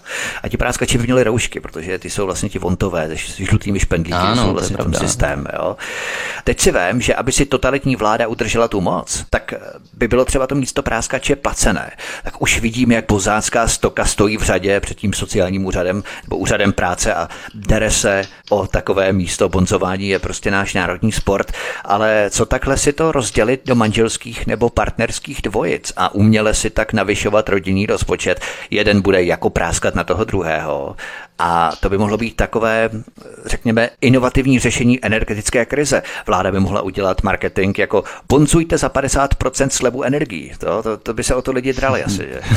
A ti práskači by měli roušky, protože ty jsou vlastně ti vontové, s žlutými špendlíky, ano, jsou vlastně v tom systém, jo. Teď si vím, že aby si totalitní vláda udržela tu moc, tak by bylo třeba to místo práskače placené. Tak už vidím, jak bozácká stoka stojí v řadě před tím sociálním úřadem nebo úřadem práce a dere se o takové místo. Bonzování je prostě náš národní sport, ale co takhle si to rozdělit do manželských nebo partnerských dvojic a uměle si tak navyšovat rodinný rozpočet. Jeden bude jako práskat na toho druhého a to by mohlo být takové, řekněme, inovativní řešení energetické krize. Vláda by mohla udělat marketing jako boncujte za 50% slevu energií. To, to, to by se o to lidi drali asi. Že?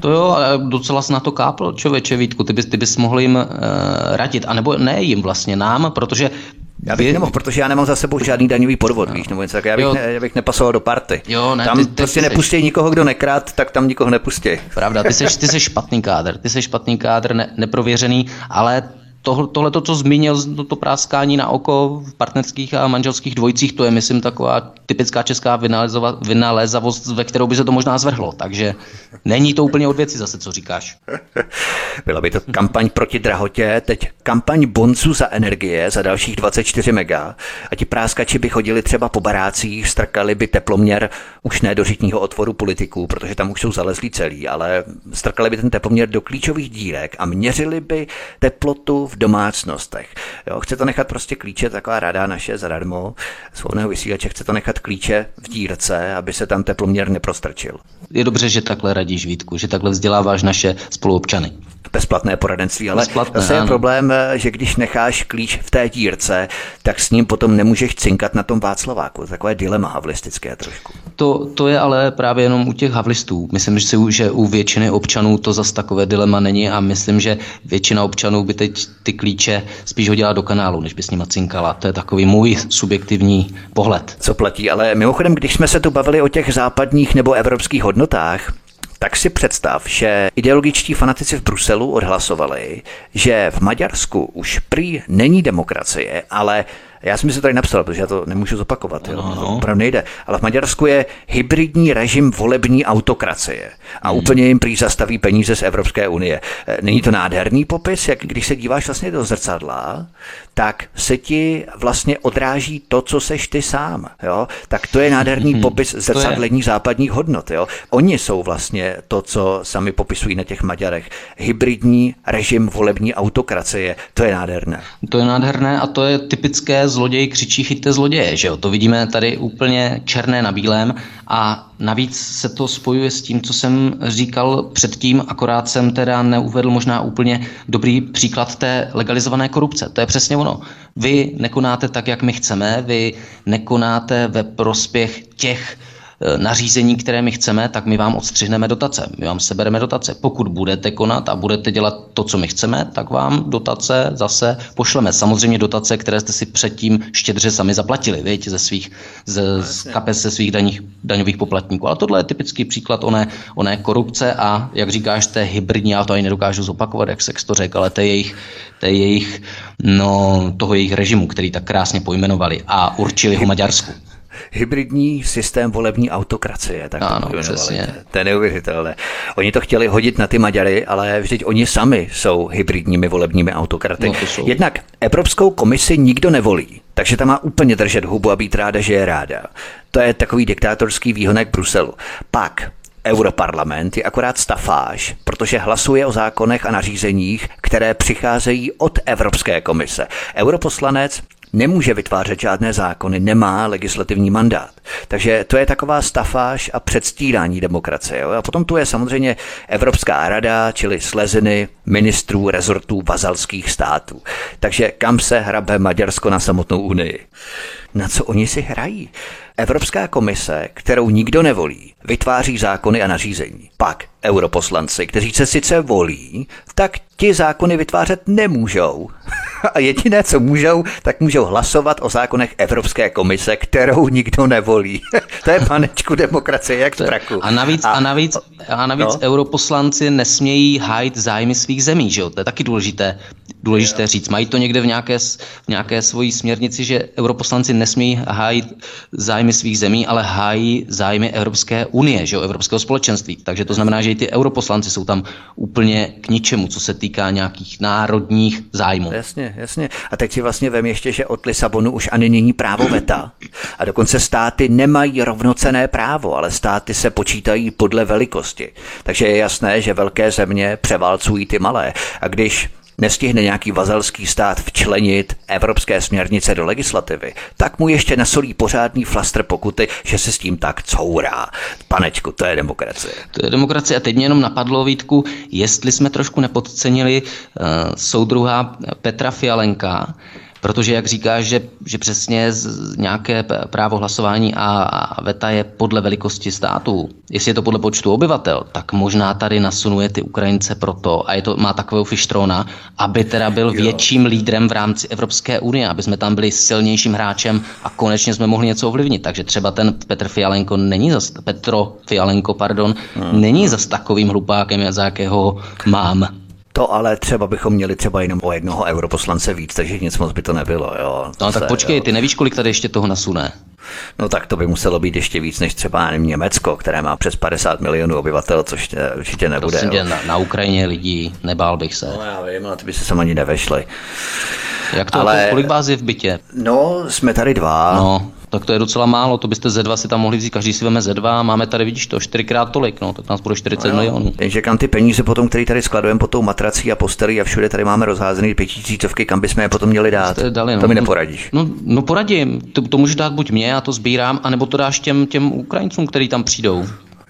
To jo, ale docela se na to káplo, člověče Vítku, ty bys, ty bys mohl jim uh, radit, anebo ne jim vlastně nám, protože já bych nemohl, protože já nemám za sebou žádný daňový podvod, no. víš, nebo něco tak. Já bych, ne, já bych nepasoval do party. Jo, ne, tam ty, ty, prostě ty nepustí seš... nikoho, kdo nekrát, tak tam nikoho nepustí. Pravda, ty jsi, ty jsi špatný kádr, ty jsi špatný kádr, ne, neprověřený, ale tohle, to, co zmínil, to, to práskání na oko v partnerských a manželských dvojicích, to je, myslím, taková typická česká vynalézavost, ve kterou by se to možná zvrhlo. Takže není to úplně od věci zase, co říkáš. Byla by to kampaň proti drahotě, teď kampaň boncu za energie za dalších 24 mega a ti práskači by chodili třeba po barácích, strkali by teploměr už ne do řitního otvoru politiků, protože tam už jsou zalezlí celý, ale strkali by ten teploměr do klíčových dírek a měřili by teplotu v domácnostech. Jo, chce to nechat prostě klíče, taková rada naše zadarmo, svobodného vysílače, chce to nechat klíče v dírce, aby se tam teploměr neprostrčil. Je dobře, že takhle radíš Vítku, že takhle vzděláváš naše spoluobčany bezplatné poradenství, ale bezplatné, zase je ano. problém, že když necháš klíč v té dírce, tak s ním potom nemůžeš cinkat na tom Václaváku. Takové dilema havlistické trošku. To, to je ale právě jenom u těch havlistů. Myslím si, že u většiny občanů to zase takové dilema není a myslím, že většina občanů by teď ty klíče spíš hodila do kanálu, než by s nima cinkala. To je takový můj subjektivní pohled. Co platí, ale mimochodem, když jsme se tu bavili o těch západních nebo evropských hodnotách, tak si představ, že ideologičtí fanatici v Bruselu odhlasovali, že v Maďarsku už prý není demokracie, ale já jsem si to tady napsal, protože já to nemůžu zopakovat. Jo? No, no. Opravdu nejde. Ale v Maďarsku je hybridní režim volební autokracie. A hmm. úplně jim prý zastaví peníze z Evropské unie. E, není to nádherný popis, jak když se díváš vlastně do zrcadla, tak se ti vlastně odráží to, co seš ty sám. Jo? Tak to je nádherný hmm. popis zrcadlení západních hodnot. Jo? Oni jsou vlastně to, co sami popisují na těch Maďarech. Hybridní režim volební autokracie. To je nádherné. To je nádherné a to je typické zloděj křičí chyťte zloděje, že jo? To vidíme tady úplně černé na bílém a navíc se to spojuje s tím, co jsem říkal předtím, akorát jsem teda neuvedl možná úplně dobrý příklad té legalizované korupce. To je přesně ono. Vy nekonáte tak, jak my chceme, vy nekonáte ve prospěch těch, nařízení, které my chceme, tak my vám odstřihneme dotace. My vám sebereme dotace. Pokud budete konat a budete dělat to, co my chceme, tak vám dotace zase pošleme. Samozřejmě dotace, které jste si předtím štědře sami zaplatili, víte, ze svých, z, z kapes ze svých daních, daňových poplatníků. Ale tohle je typický příklad oné, oné korupce a, jak říkáš, té hybridní, já to ani nedokážu zopakovat, jak se to řekl, ale té jejich, té jejich, no, toho jejich režimu, který tak krásně pojmenovali a určili ho Maďarsku hybridní systém volební autokracie. Tak ano, to přesně. To je neuvěřitelné. Oni to chtěli hodit na ty Maďary, ale vždyť oni sami jsou hybridními volebními autokraty. No, Jednak Evropskou komisi nikdo nevolí, takže ta má úplně držet hubu a být ráda, že je ráda. To je takový diktátorský výhonek Bruselu. Pak Europarlament je akorát stafáž, protože hlasuje o zákonech a nařízeních, které přicházejí od Evropské komise. Europoslanec nemůže vytvářet žádné zákony, nemá legislativní mandát. Takže to je taková stafáž a předstírání demokracie. Jo? A potom tu je samozřejmě Evropská rada, čili sleziny ministrů rezortů vazalských států. Takže kam se hrabe Maďarsko na samotnou Unii? Na co oni si hrají? Evropská komise, kterou nikdo nevolí, vytváří zákony a nařízení. Pak europoslanci, kteří se sice volí, tak ti zákony vytvářet nemůžou. A jediné, co můžou, tak můžou hlasovat o zákonech Evropské komise, kterou nikdo nevolí. to je panečku demokracie, jak v praku. A navíc, a, a navíc, a navíc no. europoslanci nesmějí hájit zájmy svých zemí, že jo? To je taky důležité, důležité jo. říct. Mají to někde v nějaké, v nějaké svojí směrnici, že europoslanci nesmějí hájit zájmy svých zemí, ale hájí zájmy Evropské unie, že jo? Evropského společenství. Takže to znamená, že i ty europoslanci jsou tam úplně k ničemu, co se týká nějakých národních zájmů. Jasně, jasně. A teď si vlastně vem ještě, že od Lisabonu už ani není právo veta. A dokonce státy nemají rovnocené právo, ale státy se počítají podle velikosti. Takže je jasné, že velké země převálcují ty malé. A když nestihne nějaký vazalský stát včlenit evropské směrnice do legislativy, tak mu ještě nasolí pořádný flastr pokuty, že se s tím tak courá. Panečku, to je demokracie. To je demokracie. A teď mě jenom napadlo, Vítku, jestli jsme trošku nepodcenili uh, soudruha Petra Fialenka, Protože jak říkáš, že, že přesně z nějaké právo hlasování a, a veta je podle velikosti státu, jestli je to podle počtu obyvatel, tak možná tady nasunuje ty Ukrajince proto, a je to, má takového fištrona, aby teda byl jo. větším lídrem v rámci Evropské unie, aby jsme tam byli silnějším hráčem a konečně jsme mohli něco ovlivnit. Takže třeba ten Petr Fialenko není zas, Petro Fialenko, pardon, hmm. není zas takovým hlupákem, za jakého mám. To ale třeba bychom měli třeba jenom o jednoho europoslance víc, takže nic moc by to nebylo. Jo. No tak počkej, jo. ty nevíš, kolik tady ještě toho nasune. No tak to by muselo být ještě víc než třeba Německo, které má přes 50 milionů obyvatel, což určitě nebude. Prosím na, na Ukrajině lidí, nebál bych se. No já vím, ale ty by se sem ani nevešli. Jak to, ale... kolik vás je v bytě? No, jsme tady dva. No, tak to je docela málo, to byste ze dva si tam mohli vzít, každý si veme ze dva, máme tady, vidíš to, čtyřikrát tolik, no, tak nás bude 40 no, milionů. Jenže kam ty peníze potom, které tady skladujeme pod tou matrací a postelí a všude tady máme rozházený pětitisícovky, kam bychom je potom měli dát? Dali, no. To mi neporadíš. No, no poradím, to, to můžeš dát buď mě, já to sbírám, anebo to dáš těm, těm Ukrajincům, kteří tam přijdou.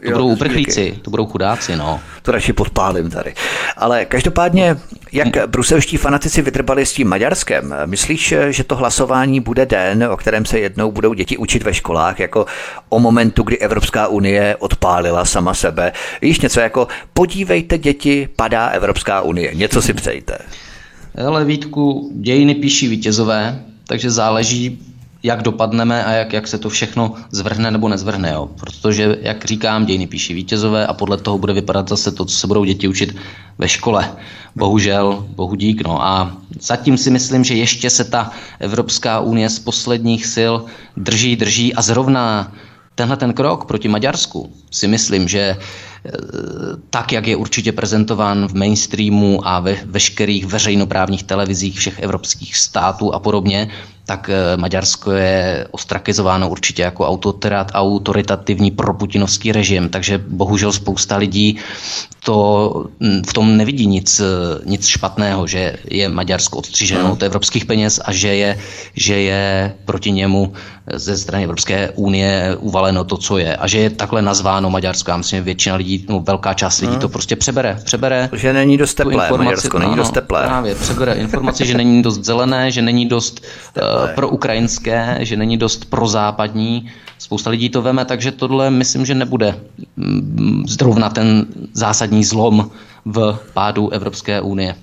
To jo, budou uprchlíci, to budou chudáci, no. To radši podpálím tady. Ale každopádně, jak hm. bruselští fanatici vytrbali s tím Maďarskem, myslíš, že to hlasování bude den, o kterém se jednou budou děti učit ve školách, jako o momentu, kdy Evropská unie odpálila sama sebe? Víš něco jako, podívejte děti, padá Evropská unie, něco si přejte. Ale Vítku, dějiny píší vítězové, takže záleží, jak dopadneme a jak, jak se to všechno zvrhne nebo nezvrhne. Jo. Protože, jak říkám, dějiny píší vítězové a podle toho bude vypadat zase to, co se budou děti učit ve škole. Bohužel, bohu dík. No. A zatím si myslím, že ještě se ta Evropská unie z posledních sil drží, drží a zrovna tenhle ten krok proti Maďarsku si myslím, že e, tak, jak je určitě prezentován v mainstreamu a ve veškerých veřejnoprávních televizích všech evropských států a podobně, tak eh, Maďarsko je ostrakizováno určitě jako autoterat, autoritativní proputinovský režim, takže bohužel spousta lidí to hm, v tom nevidí nic, eh, nic špatného, že je Maďarsko odstřiženo od evropských peněz a že je, že je proti němu ze strany Evropské unie uvaleno to, co je. A že je takhle nazváno Maďarsko. Já myslím, že většina lidí, no, velká část lidí to prostě přebere. přebere že není dost teplé, Maďarsko není ano, dost teplé. Právě, přebere informaci, že není dost zelené, že není dost uh, pro ukrajinské, že není dost pro západní. Spousta lidí to veme, takže tohle myslím, že nebude mm, zrovna ten zásadní zlom v pádu Evropské unie.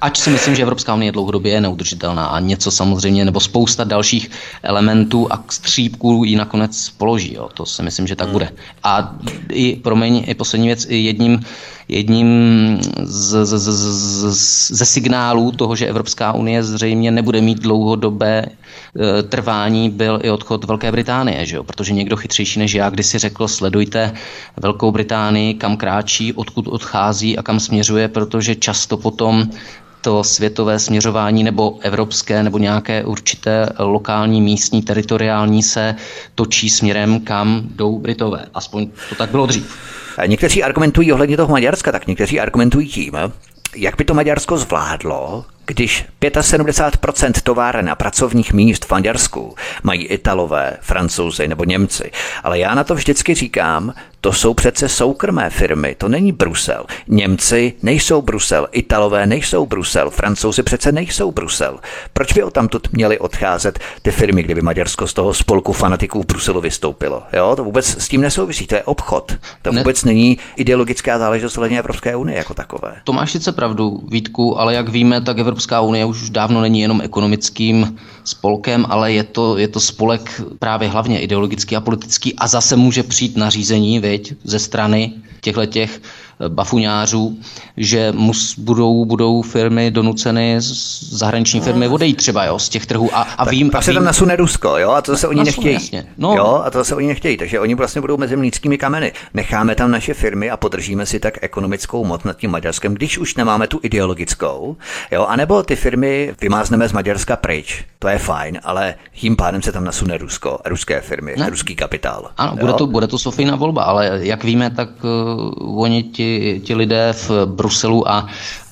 Ač si myslím, že Evropská unie dlouhodobě je neudržitelná a něco samozřejmě, nebo spousta dalších elementů a střípků ji nakonec položí. Jo. To si myslím, že tak bude. A i, promiň, i poslední věc, i jedním, jedním z, z, z, z, ze signálů toho, že Evropská unie zřejmě nebude mít dlouhodobé e, trvání, byl i odchod Velké Británie, že jo? protože někdo chytřejší než já kdysi řekl, sledujte Velkou Británii, kam kráčí, odkud odchází a kam směřuje, protože často potom to světové směřování nebo evropské nebo nějaké určité lokální, místní, teritoriální se točí směrem, kam jdou Britové. Aspoň to tak bylo dřív. Někteří argumentují ohledně toho Maďarska, tak někteří argumentují tím, jak by to Maďarsko zvládlo, když 75% továren a pracovních míst v Maďarsku mají Italové, Francouzi nebo Němci. Ale já na to vždycky říkám, to jsou přece soukromé firmy, to není Brusel. Němci nejsou Brusel, Italové nejsou Brusel, Francouzi přece nejsou Brusel. Proč by o tamtud měli odcházet ty firmy, kdyby Maďarsko z toho spolku fanatiků v Bruselu vystoupilo? Jo, to vůbec s tím nesouvisí, to je obchod. To vůbec ne. není ideologická záležitost hledně Evropské unie jako takové. To máš sice pravdu, Vítku, ale jak víme, tak Evropská unie už dávno není jenom ekonomickým spolkem, ale je to, je to spolek právě hlavně ideologický a politický a zase může přijít nařízení, viď, ze strany těchto těch bafuňářů, že mus, budou, budou firmy donuceny, zahraniční firmy no. odejít třeba jo, z těch trhů. A, a vím, pak a se tam nasune Rusko, jo, a to se oni nechtějí. Jasně. No. Jo, a to se oni nechtějí, takže oni vlastně budou mezi mlínskými kameny. Necháme tam naše firmy a podržíme si tak ekonomickou moc nad tím Maďarskem, když už nemáme tu ideologickou, jo, anebo ty firmy vymázneme z Maďarska pryč. To je fajn, ale tím pádem se tam nasune Rusko, ruské firmy, ne. ruský kapitál. Ano, bude to, bude to Sofína volba, ale jak víme, tak uh, oni ti ti, lidé v Bruselu a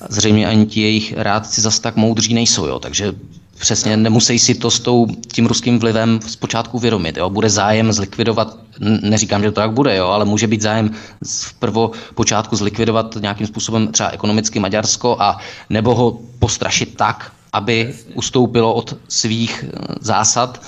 zřejmě ani ti jejich rádci zas tak moudří nejsou. Jo. Takže přesně nemusí si to s tou, tím ruským vlivem zpočátku vědomit. Jo. Bude zájem zlikvidovat, neříkám, že to tak bude, jo, ale může být zájem v počátku zlikvidovat nějakým způsobem třeba ekonomicky Maďarsko a nebo ho postrašit tak, aby ustoupilo od svých zásad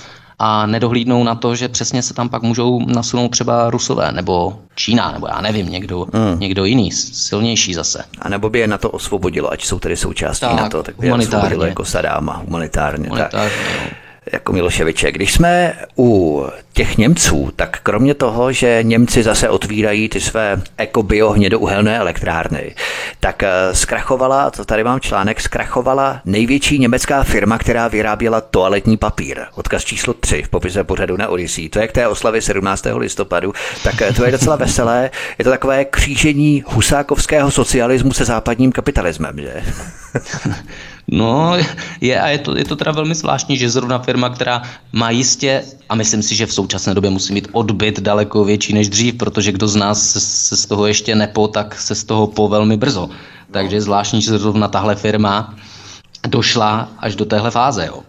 a nedohlídnou na to, že přesně se tam pak můžou nasunout třeba Rusové nebo Čína, nebo já nevím, někdo, mm. někdo jiný, silnější zase. A nebo by je na to osvobodilo, ať jsou tedy součástí tak, na to, tak by je osvobodilo jako Sadáma, humanitárně. humanitárně tak. Jako Miloševiče. Když jsme u těch Němců, tak kromě toho, že Němci zase otvírají ty své ekobio hnědouhelné elektrárny, tak eh, zkrachovala, to tady mám článek, zkrachovala největší německá firma, která vyráběla toaletní papír. Odkaz číslo 3 v popise pořadu na Odyssey. To je k té oslavě 17. listopadu. Tak eh, to je docela veselé. Je to takové křížení husákovského socialismu se západním kapitalismem, že? No, je a je to, je to teda velmi zvláštní, že zrovna firma, která má jistě, a myslím si, že v současné době musí mít odbyt daleko větší než dřív, protože kdo z nás se, se z toho ještě nepo, tak se z toho po velmi brzo. Takže je zvláštní, že zrovna tahle firma došla až do téhle fáze. Jo.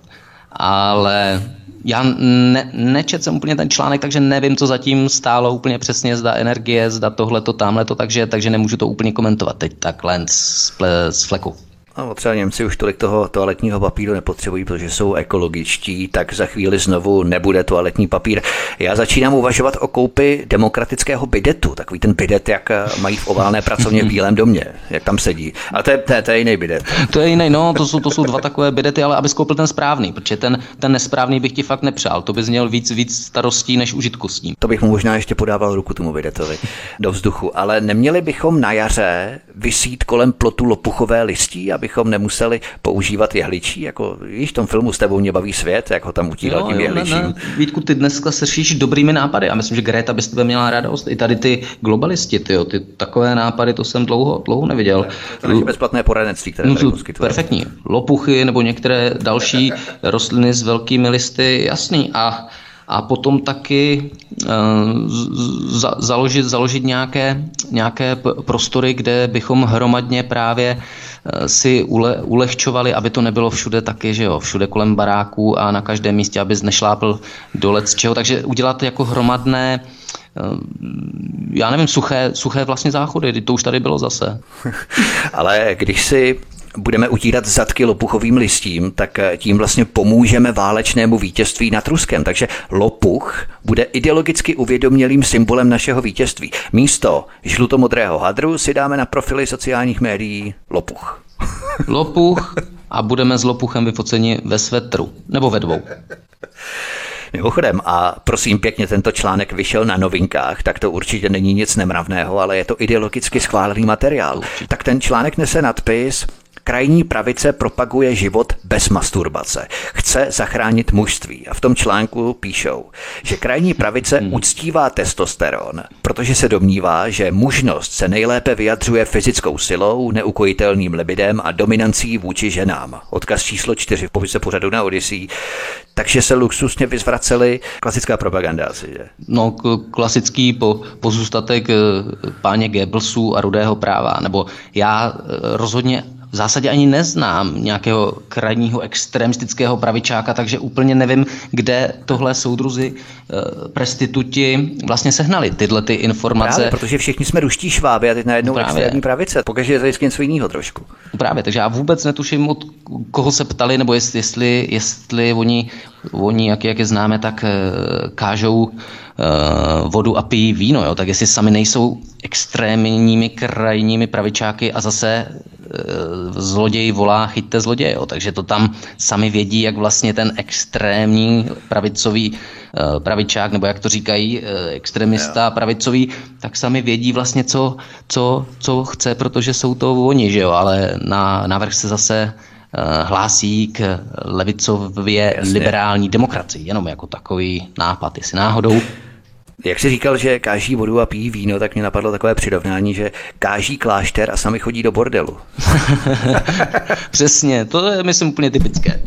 Ale já ne, nečet jsem úplně ten článek, takže nevím, co zatím stálo úplně přesně, zda energie, zda tohle, to, tamhle to, takže, takže nemůžu to úplně komentovat teď takhle z, z fleku. No, třeba Němci už tolik toho toaletního papíru nepotřebují, protože jsou ekologičtí, tak za chvíli znovu nebude toaletní papír. Já začínám uvažovat o koupi demokratického bidetu, takový ten bidet, jak mají v oválné pracovně v Bílém domě, jak tam sedí. A to je, to, je, to je jiný bidet. To je jiný, no, to jsou, to jsou dva takové bidety, ale aby koupil ten správný, protože ten, ten nesprávný bych ti fakt nepřál. To bys měl víc, víc starostí než užitku s ním. To bych mu možná ještě podával ruku tomu bidetovi do vzduchu, ale neměli bychom na jaře vysít kolem plotu lopuchové listí, abychom nemuseli používat jehličí, jako víš, v tom filmu s tebou mě baví svět, jak ho tam utíral jo, tím jo, jehličím. Ne, ne. Vítku, ty dneska sešíš dobrými nápady a myslím, že Greta by s tebe měla radost. I tady ty globalisti, tyjo, ty takové nápady, to jsem dlouho, dlouho neviděl. To je bezplatné poradenství, které no, poskytuje. Perfektní. Lopuchy nebo některé další rostliny s velkými listy, jasný. A a potom taky za, založit, založit nějaké, nějaké prostory, kde bychom hromadně právě uh, si ule, ulehčovali, aby to nebylo všude taky, že jo, všude kolem baráků a na každém místě, aby nešlápl dolec z čeho. Takže udělat jako hromadné uh, já nevím, suché, suché vlastně záchody, to už tady bylo zase. Ale když si budeme utírat zadky lopuchovým listím, tak eh, tím vlastně pomůžeme válečnému vítězství nad Ruskem. Takže lopuch bude ideologicky uvědomělým symbolem našeho vítězství. Místo žlutomodrého hadru si dáme na profily sociálních médií lopuch. Lopuch a budeme s lopuchem vyfoceni ve svetru. Nebo ve dvou. Mimochodem, a prosím pěkně, tento článek vyšel na novinkách, tak to určitě není nic nemravného, ale je to ideologicky schválený materiál. Tak ten článek nese nadpis Krajní pravice propaguje život bez masturbace. Chce zachránit mužství. A v tom článku píšou, že krajní pravice hmm. uctívá testosteron, protože se domnívá, že mužnost se nejlépe vyjadřuje fyzickou silou, neukojitelným libidem a dominancí vůči ženám. Odkaz číslo 4 v popise pořadu na Odyssey. Takže se luxusně vyzvraceli klasická propaganda asi, že? No, klasický po, pozůstatek eh, páně Goebbelsů a rudého práva. Nebo já eh, rozhodně v zásadě ani neznám nějakého krajního extremistického pravičáka, takže úplně nevím, kde tohle soudruzi e, prestituti vlastně sehnali tyhle ty informace. Právě, protože všichni jsme ruští šváby a teď najednou Právě. extrémní pravice. Pokaže je to něco jiného trošku. Právě, takže já vůbec netuším, od koho se ptali, nebo jestli, jestli, jestli oni, oni jak, jak je známe, tak e, kážou uh, vodu a pijí víno, jo? tak jestli sami nejsou extrémními krajními pravičáky a zase zloděj volá chyťte zloděje, jo? takže to tam sami vědí, jak vlastně ten extrémní pravicový uh, pravičák, nebo jak to říkají, uh, extremista pravicový, tak sami vědí vlastně, co, co, co chce, protože jsou to oni, že jo? ale na návrh se zase hlásí k levicově Jasně. liberální demokracii, jenom jako takový nápad, jestli náhodou. Jak jsi říkal, že káží vodu a pijí víno, tak mě napadlo takové přirovnání, že káží klášter a sami chodí do bordelu. Přesně, to je myslím úplně typické.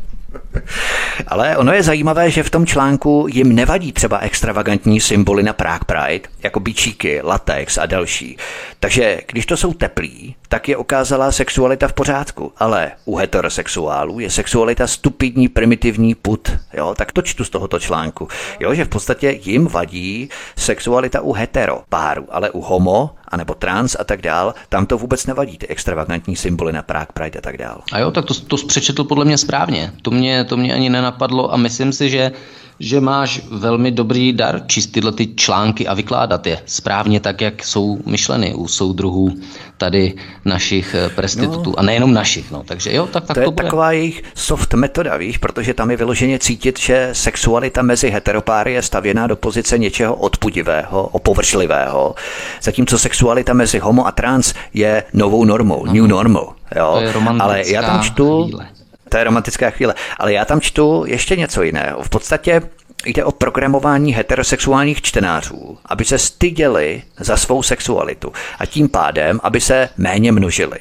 Ale ono je zajímavé, že v tom článku jim nevadí třeba extravagantní symboly na Prague Pride, jako bičíky, latex a další. Takže když to jsou teplí, tak je okázala sexualita v pořádku. Ale u heterosexuálů je sexualita stupidní, primitivní put. Jo, tak to čtu z tohoto článku. Jo, že v podstatě jim vadí sexualita u hetero páru, ale u homo anebo trans a tak dál, tam to vůbec nevadí, ty extravagantní symboly na Prague Pride a tak dál. A jo, tak to, to přečetl podle mě správně. To mě, to mě ani nenapadlo a myslím si, že že máš velmi dobrý dar číst tyhle ty články a vykládat je správně tak, jak jsou myšleny u soudruhů tady našich eh, prestitutů. No, a nejenom našich, no. Takže jo, tak, tak to, to je bude. taková jejich soft metoda, víš, protože tam je vyloženě cítit, že sexualita mezi heteropáry je stavěná do pozice něčeho odpudivého, opovršlivého, zatímco sexualita mezi homo a trans je novou normou, no, new normal. Jo? To je Ale já tam čtu, chvíle. To je romantická chvíle. Ale já tam čtu ještě něco jiného. V podstatě jde o programování heterosexuálních čtenářů, aby se styděli za svou sexualitu a tím pádem, aby se méně množili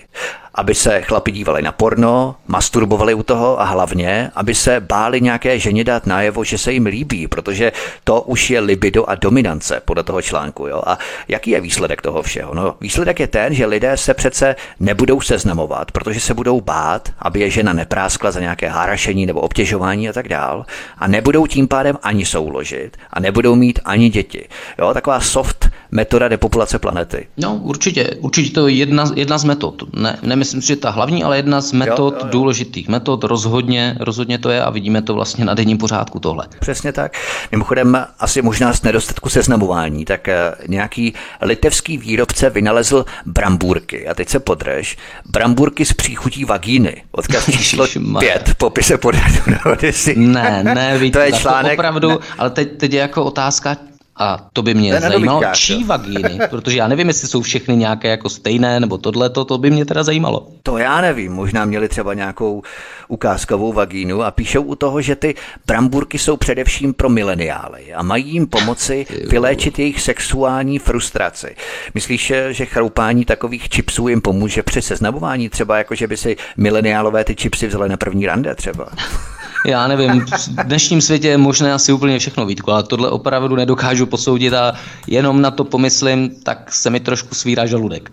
aby se chlapi dívali na porno, masturbovali u toho a hlavně, aby se báli nějaké ženě dát najevo, že se jim líbí, protože to už je libido a dominance podle toho článku. Jo? A jaký je výsledek toho všeho? No, výsledek je ten, že lidé se přece nebudou seznamovat, protože se budou bát, aby je žena nepráskla za nějaké hárašení nebo obtěžování a tak dál. A nebudou tím pádem ani souložit a nebudou mít ani děti. Jo? Taková soft metoda depopulace planety. No, určitě. Určitě to je jedna, jedna z metod. Ne, myslím si, že ta hlavní, ale jedna z metod, jo, jo, jo. důležitých metod, rozhodně, rozhodně to je a vidíme to vlastně na denním pořádku tohle. Přesně tak. Mimochodem, asi možná z nedostatku seznamování, tak eh, nějaký litevský výrobce vynalezl brambůrky. A teď se podrž. Brambůrky s příchutí vagíny. Odkaz číslo 5 popise pořadu. ne, ne, víte, to je článek. To opravdu, ale teď, teď je jako otázka, a to by mě to zajímalo, čí vagíny, protože já nevím, jestli jsou všechny nějaké jako stejné, nebo tohle, to by mě teda zajímalo. To já nevím, možná měli třeba nějakou ukázkovou vagínu a píšou u toho, že ty bramburky jsou především pro mileniály a mají jim pomoci vyléčit jejich sexuální frustraci. Myslíš, že chroupání takových čipsů jim pomůže při seznamování? Třeba jako, že by si mileniálové ty čipsy vzali na první rande třeba? Já nevím, v dnešním světě je možné asi úplně všechno, Vítku, ale tohle opravdu nedokážu posoudit a jenom na to pomyslím, tak se mi trošku svírá žaludek.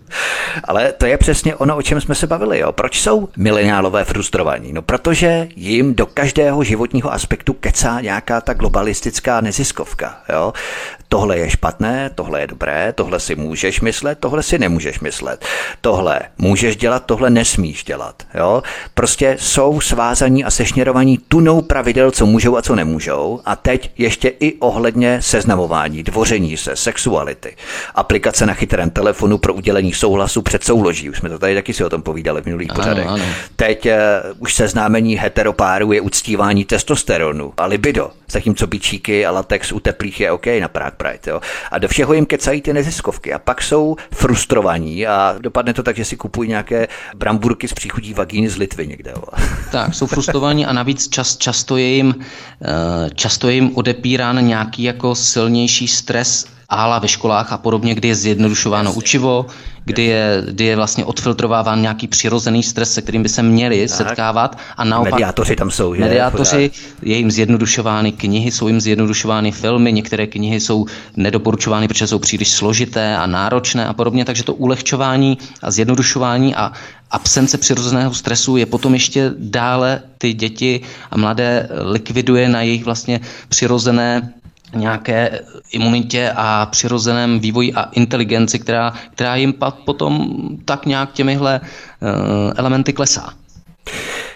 Ale to je přesně ono, o čem jsme se bavili. Jo. Proč jsou mileniálové frustrovaní? No protože jim do každého životního aspektu kecá nějaká ta globalistická neziskovka. Jo. Tohle je špatné, tohle je dobré, tohle si můžeš myslet, tohle si nemůžeš myslet. Tohle můžeš dělat, tohle nesmíš dělat. Jo. Prostě jsou svázaní a sešněrovaní tunou pravidel, co můžou a co nemůžou. A teď ještě i ohledně seznamování, dvoření se, sexuality. Aplikace na chytrém telefonu pro udělení souhlasu před souloží. Už jsme to tady taky si o tom povídali v minulých ano, pořadech. Ano. Teď uh, už seznámení heteropáru je uctívání testosteronu a libido, zatímco bičíky a latex u teplých je OK na Prague Pride. Jo. A do všeho jim kecají ty neziskovky a pak jsou frustrovaní a dopadne to tak, že si kupují nějaké bramburky z příchutí vagíny z Litvy někde. Jo. Tak, jsou frustrovaní a navíc čas, často, je jim, eh, často je jim odepírán nějaký jako silnější stres ála ve školách a podobně, kdy je zjednodušováno Jasně. učivo, kdy je, kdy je vlastně odfiltrováván nějaký přirozený stres, se kterým by se měli tak. setkávat. A naopak, mediátoři tam jsou, že? Mediátoři, je jim zjednodušovány knihy, jsou jim zjednodušovány filmy, některé knihy jsou nedoporučovány, protože jsou příliš složité a náročné a podobně, takže to ulehčování a zjednodušování a absence přirozeného stresu je potom ještě dále ty děti a mladé likviduje na jejich vlastně přirozené nějaké imunitě a přirozeném vývoji a inteligenci, která, která jim pak potom tak nějak těmihle uh, elementy klesá.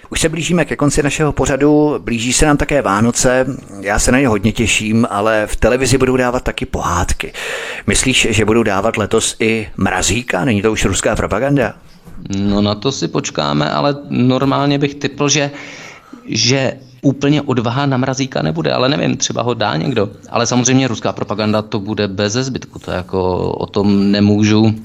Už se blížíme ke konci našeho pořadu, blíží se nám také Vánoce, já se na ně hodně těším, ale v televizi budou dávat taky pohádky. Myslíš, že budou dávat letos i mrazíka? Není to už ruská propaganda? No na to si počkáme, ale normálně bych typl, že, že úplně odvaha na mrazíka nebude, ale nevím, třeba ho dá někdo. Ale samozřejmě ruská propaganda to bude bez zbytku, to jako o tom nemůžu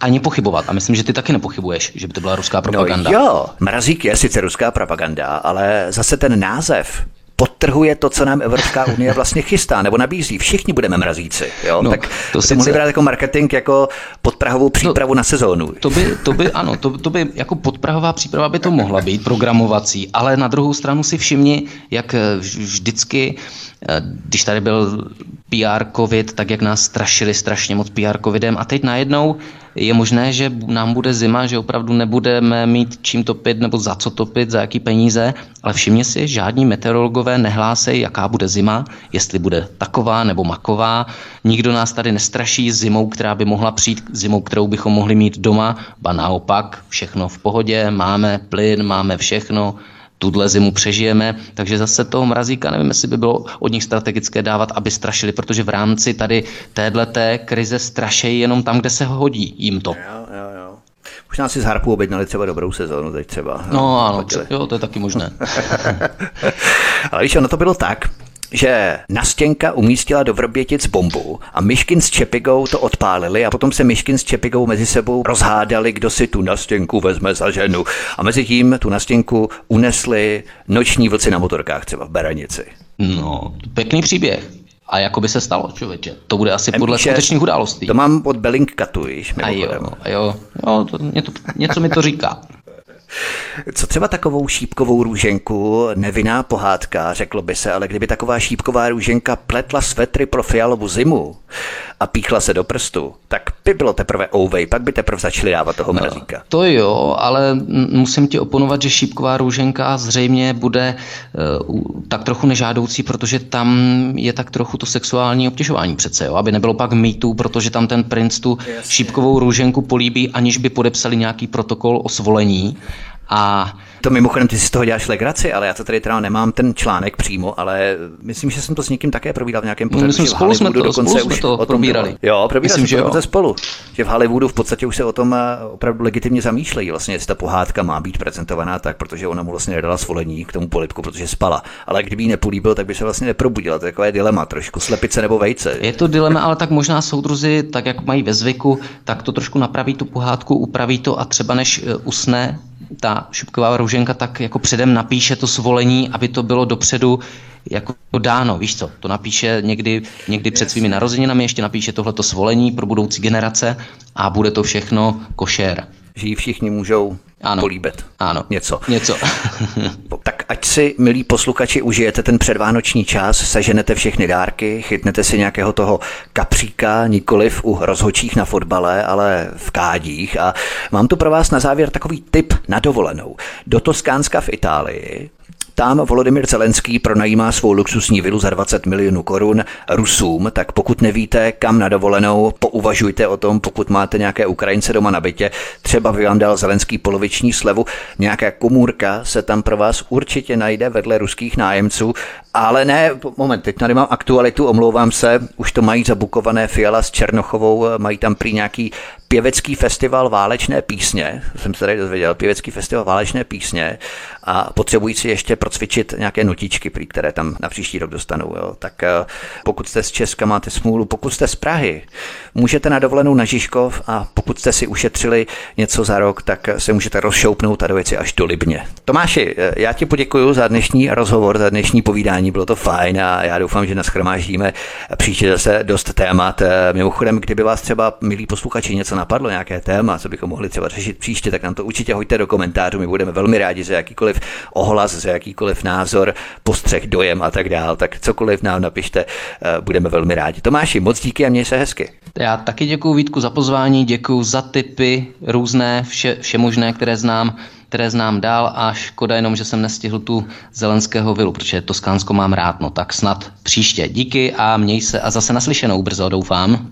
ani pochybovat. A myslím, že ty taky nepochybuješ, že by to byla ruská propaganda. No jo, mrazík je sice ruská propaganda, ale zase ten název podtrhuje to, co nám Evropská unie vlastně chystá nebo nabízí. Všichni budeme mrazíci. Jo? No, tak to si mohli brát jako marketing, jako podprahovou no, přípravu no, na sezónu. To by, to by, ano, to, to by jako podprahová příprava by to mohla být, programovací, ale na druhou stranu si všimni, jak vždycky Eh, když tady byl PR covid, tak jak nás strašili strašně moc PR covidem. A teď najednou je možné, že nám bude zima, že opravdu nebudeme mít čím topit nebo za co topit, za jaký peníze, ale všimně si, žádní meteorologové nehlásejí, jaká bude zima, jestli bude taková nebo maková. Nikdo nás tady nestraší zimou, která by mohla přijít, zimou, kterou bychom mohli mít doma, ba naopak, všechno v pohodě, máme plyn, máme všechno, tuhle zimu přežijeme, takže zase toho mrazíka nevím, jestli by bylo od nich strategické dávat, aby strašili, protože v rámci tady téhleté krize strašejí jenom tam, kde se hodí jim to. Jo, jo, jo. Možná si z Harpu objednali třeba dobrou sezónu teď třeba. No, no ano, jo, to je taky možné. Ale víš, ono to bylo tak, že Nastěnka umístila do Vrbětic bombu a Myškin s Čepigou to odpálili a potom se Myškin s Čepigou mezi sebou rozhádali, kdo si tu Nastěnku vezme za ženu. A mezi tím tu Nastěnku unesli noční vlci na motorkách třeba v Beranici. No, pěkný příběh. A jako by se stalo, člověče. To bude asi podle Píše, skutečných událostí. To mám od Bellingcatu, již, A jo, a jo, jo to, něco, něco mi to říká. Co třeba takovou šípkovou růženku, nevinná pohádka, řeklo by se, ale kdyby taková šípková růženka pletla svetry pro fialovou zimu a píchla se do prstu, tak by bylo teprve ouvej, pak by teprve začali dávat toho no, mrazíka. No, to jo, ale musím ti oponovat, že šípková růženka zřejmě bude uh, tak trochu nežádoucí, protože tam je tak trochu to sexuální obtěžování přece, jo? aby nebylo pak mýtů, protože tam ten princ tu Jasně. šípkovou růženku políbí, aniž by podepsali nějaký protokol o svolení a to mimochodem, ty si z toho děláš legraci, ale já to tady teda nemám ten článek přímo, ale myslím, že jsem to s někým také probíral v nějakém pořadu. Myslím, spolu jsme to, dokonce spolu jsme to už probírali. Jo, probírali jsme to dokonce spolu. Že v Hollywoodu v podstatě už se o tom eh, opravdu legitimně zamýšlejí, vlastně, jestli ta pohádka má být prezentovaná tak, protože ona mu vlastně nedala svolení k tomu polipku, protože spala. Ale kdyby ji nepolíbil, tak by se vlastně neprobudila. To je takové dilema, trošku slepice nebo vejce. Je to dilema, ale tak možná soudruzi, tak jak mají ve zvyku, tak to trošku napraví tu pohádku, upraví to a třeba než eh, usne ta šupková růženka tak jako předem napíše to svolení, aby to bylo dopředu jako dáno, víš co, to napíše někdy, někdy před svými narozeninami, ještě napíše tohleto svolení pro budoucí generace a bude to všechno košer. Že ji všichni můžou ano. políbit. Ano. Něco. Něco. tak ať si, milí posluchači, užijete ten předvánoční čas, seženete všechny dárky, chytnete si nějakého toho kapříka, nikoliv u rozhočích na fotbale, ale v kádích. A mám tu pro vás na závěr takový tip na dovolenou. Do Toskánska v Itálii tam Volodymyr Zelenský pronajímá svou luxusní vilu za 20 milionů korun Rusům, tak pokud nevíte, kam na dovolenou, pouvažujte o tom, pokud máte nějaké Ukrajince doma na bytě, třeba by vám dal Zelenský poloviční slevu, nějaká komůrka se tam pro vás určitě najde vedle ruských nájemců, ale ne, moment, teď tady mám aktualitu, omlouvám se, už to mají zabukované Fiala s Černochovou, mají tam prý nějaký pěvecký festival válečné písně, jsem se tady dozvěděl, pěvecký festival válečné písně a potřebují si ještě procvičit nějaké notičky, které tam na příští rok dostanou. Jo. Tak eh, pokud jste z Česka, máte smůlu, pokud jste z Prahy, můžete na dovolenou na Žižkov a pokud jste si ušetřili něco za rok, tak se můžete rozšoupnout a do věci až do Libně. Tomáši, eh, já ti poděkuji za dnešní rozhovor, za dnešní povídání, bylo to fajn a já doufám, že naschromáždíme příště zase dost témat. Eh, mimochodem, kdyby vás třeba, milí posluchači, něco napadlo, nějaké téma, co bychom mohli třeba řešit příště, tak nám to určitě hoďte do komentářů. My budeme velmi rádi za jakýkoliv ohlas, za jakýkoliv názor, postřeh, dojem a tak dál. Tak cokoliv nám napište, eh, budeme velmi rádi. Tomáši, moc díky a měj se hezky. Já taky děkuji Vítku za pozvání, děkuji za tipy různé, vše, vše možné, které znám které znám dál a škoda jenom, že jsem nestihl tu zelenského vilu, protože Toskánsko mám rád, no tak snad příště. Díky a měj se a zase naslyšenou brzo, doufám.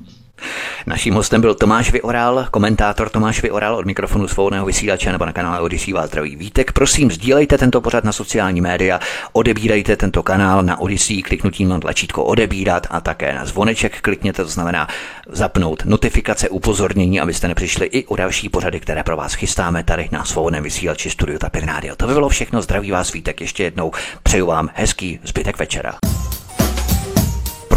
Naším hostem byl Tomáš Vyoral, komentátor Tomáš Vyoral od mikrofonu svobodného vysílače nebo na kanále vás zdraví Vítek. Prosím, sdílejte tento pořad na sociální média, odebírejte tento kanál na Odyssey kliknutím na tlačítko odebírat a také na zvoneček klikněte, to znamená zapnout notifikace, upozornění, abyste nepřišli i o další pořady, které pro vás chystáme tady na svobodném vysílači Studio Tapin Radio. To by bylo všechno, zdraví vás Vítek ještě jednou, přeju vám hezký zbytek večera.